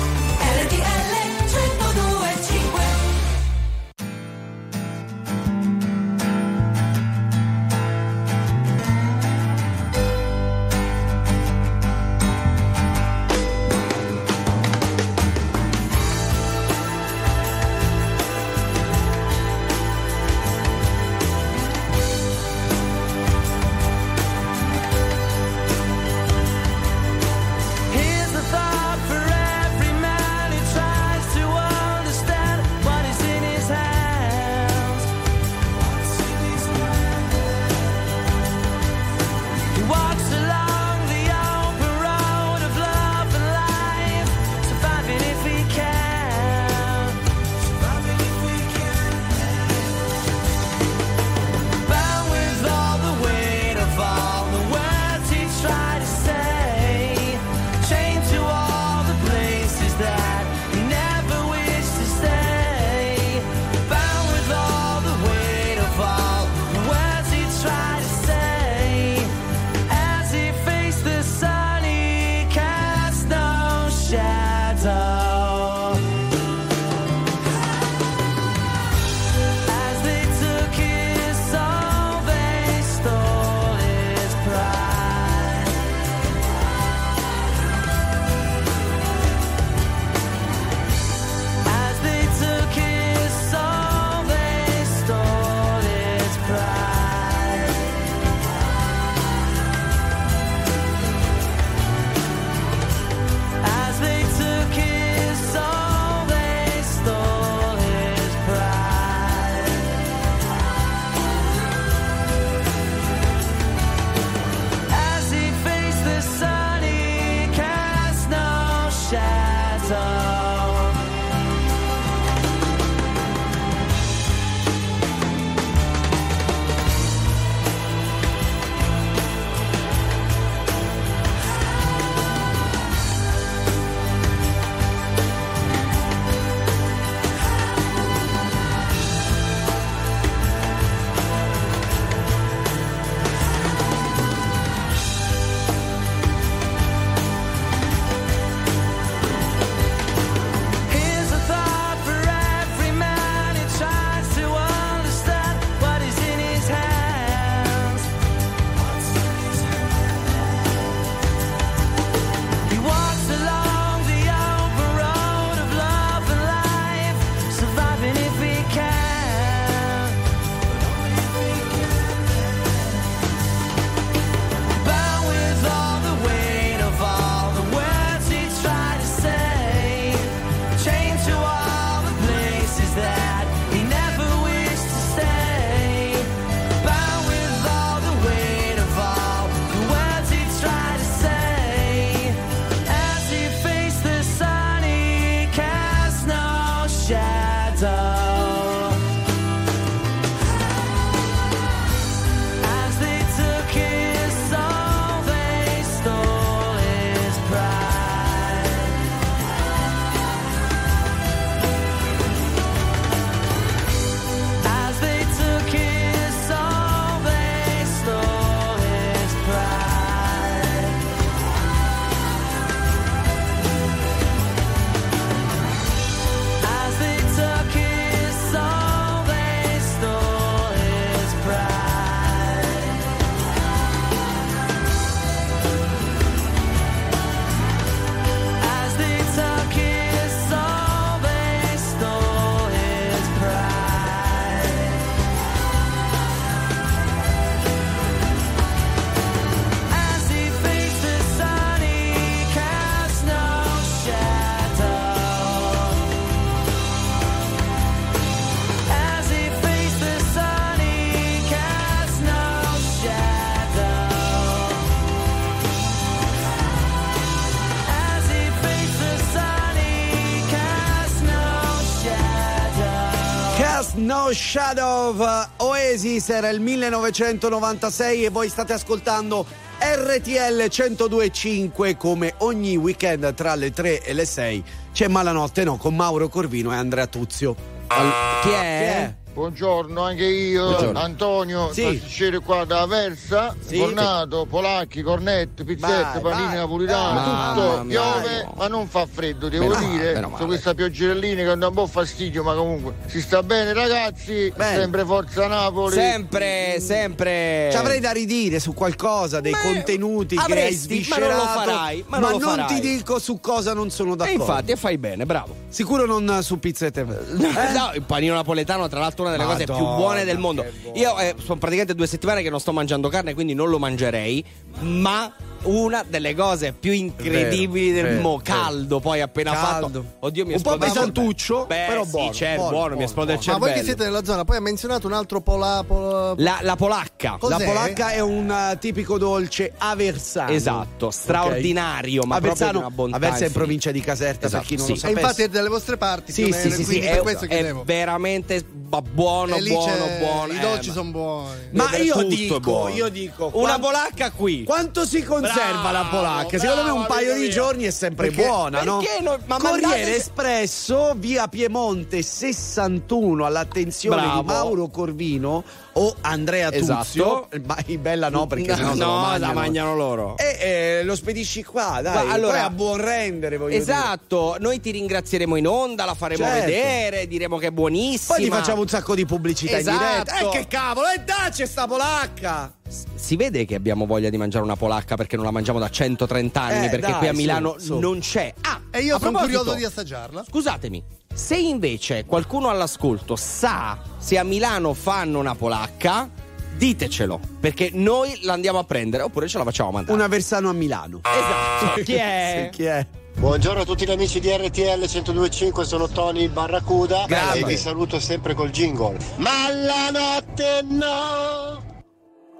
Shadow Oasis era il 1996 e voi state ascoltando RTL 1025 come ogni weekend tra le 3 e le 6 c'è Malanotte no con Mauro Corvino e Andrea Tuzio. All- chi è? Chi è? Buongiorno, anche io, Buongiorno. Antonio, Sì. pasticcere qua da Versa, Sì. Fornato, Polacchi, Cornette, pizzette, Vai, panini vai. napolitano, tutto, piove, ma non fa freddo, devo Meno male, dire, meno su male. questa pioggerellina che dà un po' fastidio, ma comunque si sta bene ragazzi, sempre Forza Napoli. Sempre, sempre. Ci avrei da ridire su qualcosa, dei contenuti che hai avresti, ma non lo sviscerato. farai, ma non lo farai. ti dico su cosa non sono E d'accordo. infatti, e fai bene, bravo. Sicuro non su pizzette. Eh? No, il panino napoletano, tra l'altro, una delle cose più Madonna, buone del mondo. Io eh, sono praticamente due settimane che non sto mangiando carne, quindi non lo mangerei. Ma una delle cose più incredibili Vero, del vero, mo' caldo, poi appena Caldo. fatto. Oddio, mi Un po' pesantuccio. Beh, però sì, buono, certo, buono, buono, mi esplode il Ma cervello. voi che siete nella zona, poi ha menzionato un altro pola, pola- La, la polacca. Cos'è? La polacca è un uh, tipico dolce aversano. Esatto, straordinario, Ok. ma proprio aversano, di una bontà Aversa è in provincia di Caserta Esatto, per chi non sì. lo E sapesse. infatti è dalle vostre parti, Sì, sì, sì, sì, è, per questo è veramente bu- buono, lì buono, c'è- buono. I eh, dolci ma- sono buoni. Ma io dico, buono. io dico, Una polacca qui. Quanto si conserva Bravo, la polacca? Secondo me un paio di giorni è sempre Perché- buona, no? perché no- ma Corriere mandate- Espresso, via Piemonte 61, all'attenzione Bravo. di Mauro Corvino o Andrea Tuzio. Esatto. Ma bella no, perché sennò se no, mangiano. la mangiano loro. E eh, lo spedisci qua, dai. Ma allora- a buon rendere, voglio dire. Esatto, noi ti ringrazieremo in onda, la faremo Certo. vedere, diremo che è buonissima. Poi ti facciamo un sacco di pubblicità in diretta. Esatto. Eh, che cavolo, e dai, c'è sta polacca! Si vede che abbiamo voglia di mangiare una polacca perché non la mangiamo da 130 anni, Eh, perché dai, qui a su, Milano su. non c'è. Ah, E io sono curioso di assaggiarla. Scusatemi, se invece qualcuno all'ascolto sa se a Milano fanno una polacca, ditecelo, perché noi la andiamo a prendere oppure ce la facciamo mandare. Un aversano a Milano. Esatto. Chi è? Sì, chi è? Buongiorno a tutti gli amici di RTL 1025, sono Tony Barracuda Grande. e vi saluto sempre col jingle. Ma la notte no!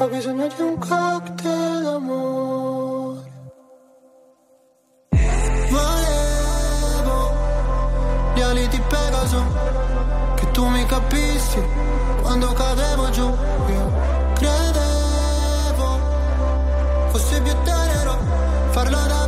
Ho bisogno di un cocktail d'amore. Volevo gli ali di Pegaso, che tu mi capissi quando cadevo giù. Io credevo fosse più tenero farlo davanti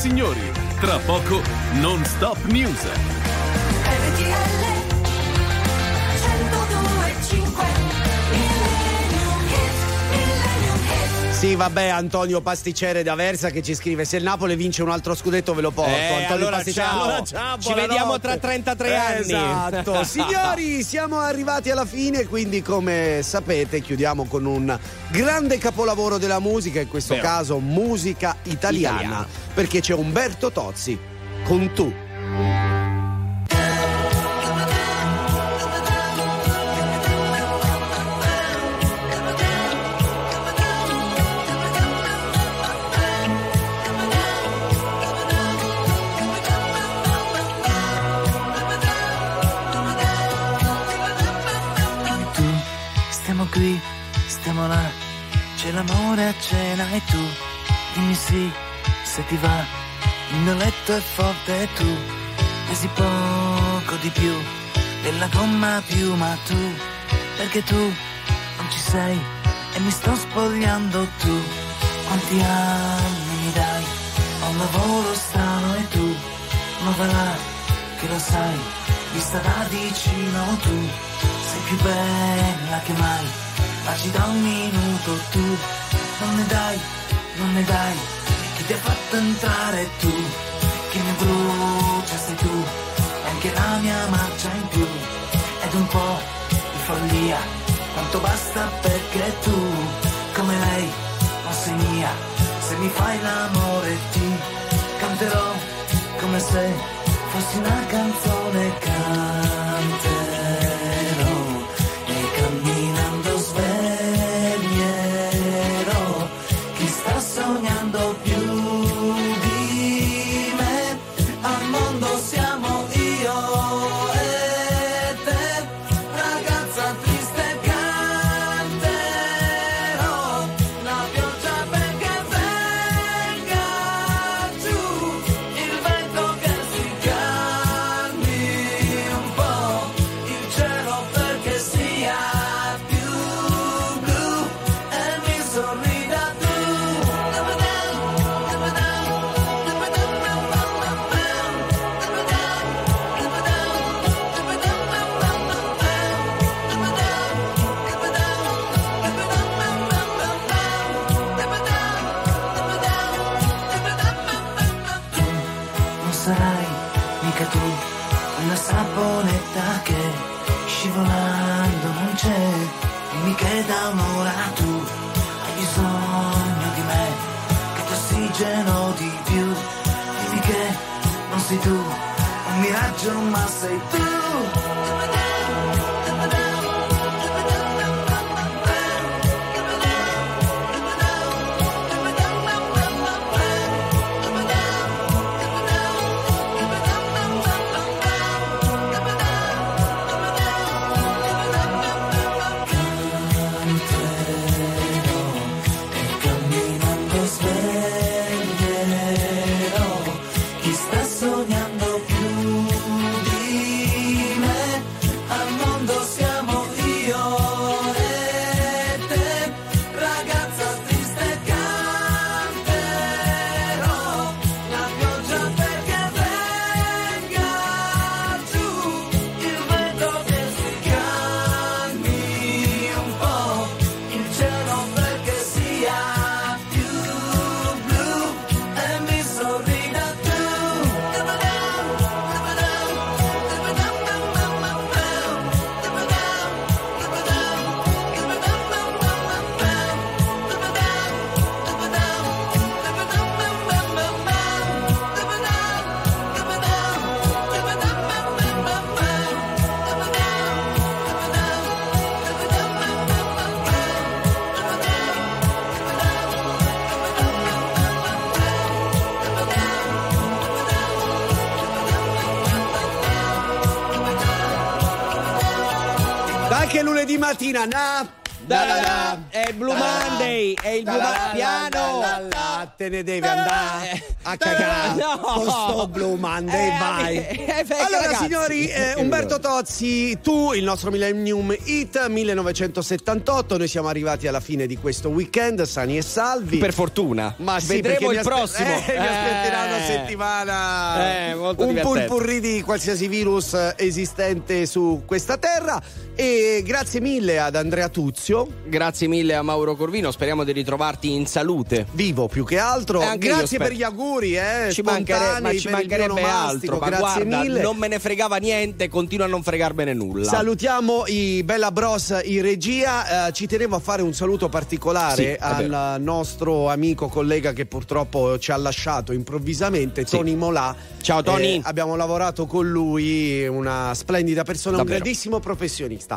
signori, tra poco Non Stop News. Sì, vabbè, Antonio Pasticcere d'Aversa che ci scrive: Se il Napoli vince un altro scudetto ve lo porto. Eh, Antonio allora Pasticcere, ciao. allora ciao, Ci vediamo tra 33 anni. Esatto. Signori, siamo arrivati alla fine, quindi come sapete chiudiamo con un grande capolavoro della musica, in questo Vero. caso musica italiana, Italiana. perché c'è Umberto Tozzi con tu, qui, stiamo là, c'è l'amore a cena e tu, dimmi sì, se ti va, il mio letto è forte e tu, pesi poco di più, della gomma più, ma tu, perché tu non ci sei e mi sto spogliando tu, quanti anni mi dai, ho un lavoro strano e tu, ma là, che lo sai, vista da vicino tu, più bella che mai, ma ci un minuto tu, non ne dai, non ne dai, chi ti ha fatto entrare tu, che mi brucia sei tu, e anche la mia marcia in più, ed un po' di follia, quanto basta perché tu, come lei, non sei mia, se mi fai l'amore ti canterò come se fossi una canzone canterò Mattina, na da, da, da. È il Blue Monday, è il Blue Monday. Piano. Te ne devi andare a cagare no. con sto Blue Monday, Eh, vai. eh, eh, allora, ragazzi. signori, eh, Umberto Tozzi, tu, il nostro Millennium Hit 1978. Noi siamo arrivati alla fine di questo weekend, sani e salvi. Per fortuna. Ma sì, Vedremo il aspe- prossimo. Eh, mi aspetterà una Eh. settimana. Eh, molto un divertente. pulpurri di qualsiasi virus eh, esistente su questa terra. E grazie mille ad Andrea Tuzio. Grazie mille a Mauro Corvino, speriamo di ritrovarti in salute. Vivo più che altro. E anche grazie per gli auguri, eh. Ci, manchere- ma ci mancherebbe altro, ma grazie guarda, mille. non me ne fregava niente, continua a non fregarmene nulla. Salutiamo i Bella Bros in regia. eh, ci tenevo a fare un saluto particolare Sì, al nostro amico collega che purtroppo ci ha lasciato improvvisamente, Tony Molà. Ciao, Tony. Eh, abbiamo lavorato con lui, una splendida persona, Davvero. un grandissimo professionista.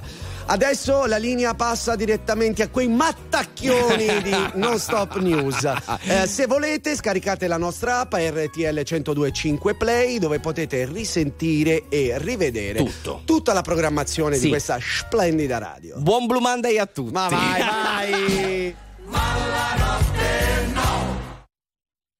Adesso la linea passa direttamente a quei mattacchioni di Non Stop News. Eh, se volete, scaricate la nostra app RTL 1025 Play, dove potete risentire e rivedere Tutto. tutta la programmazione Sì. di questa splendida radio. Buon Blue Monday a tutti. Ma vai, vai!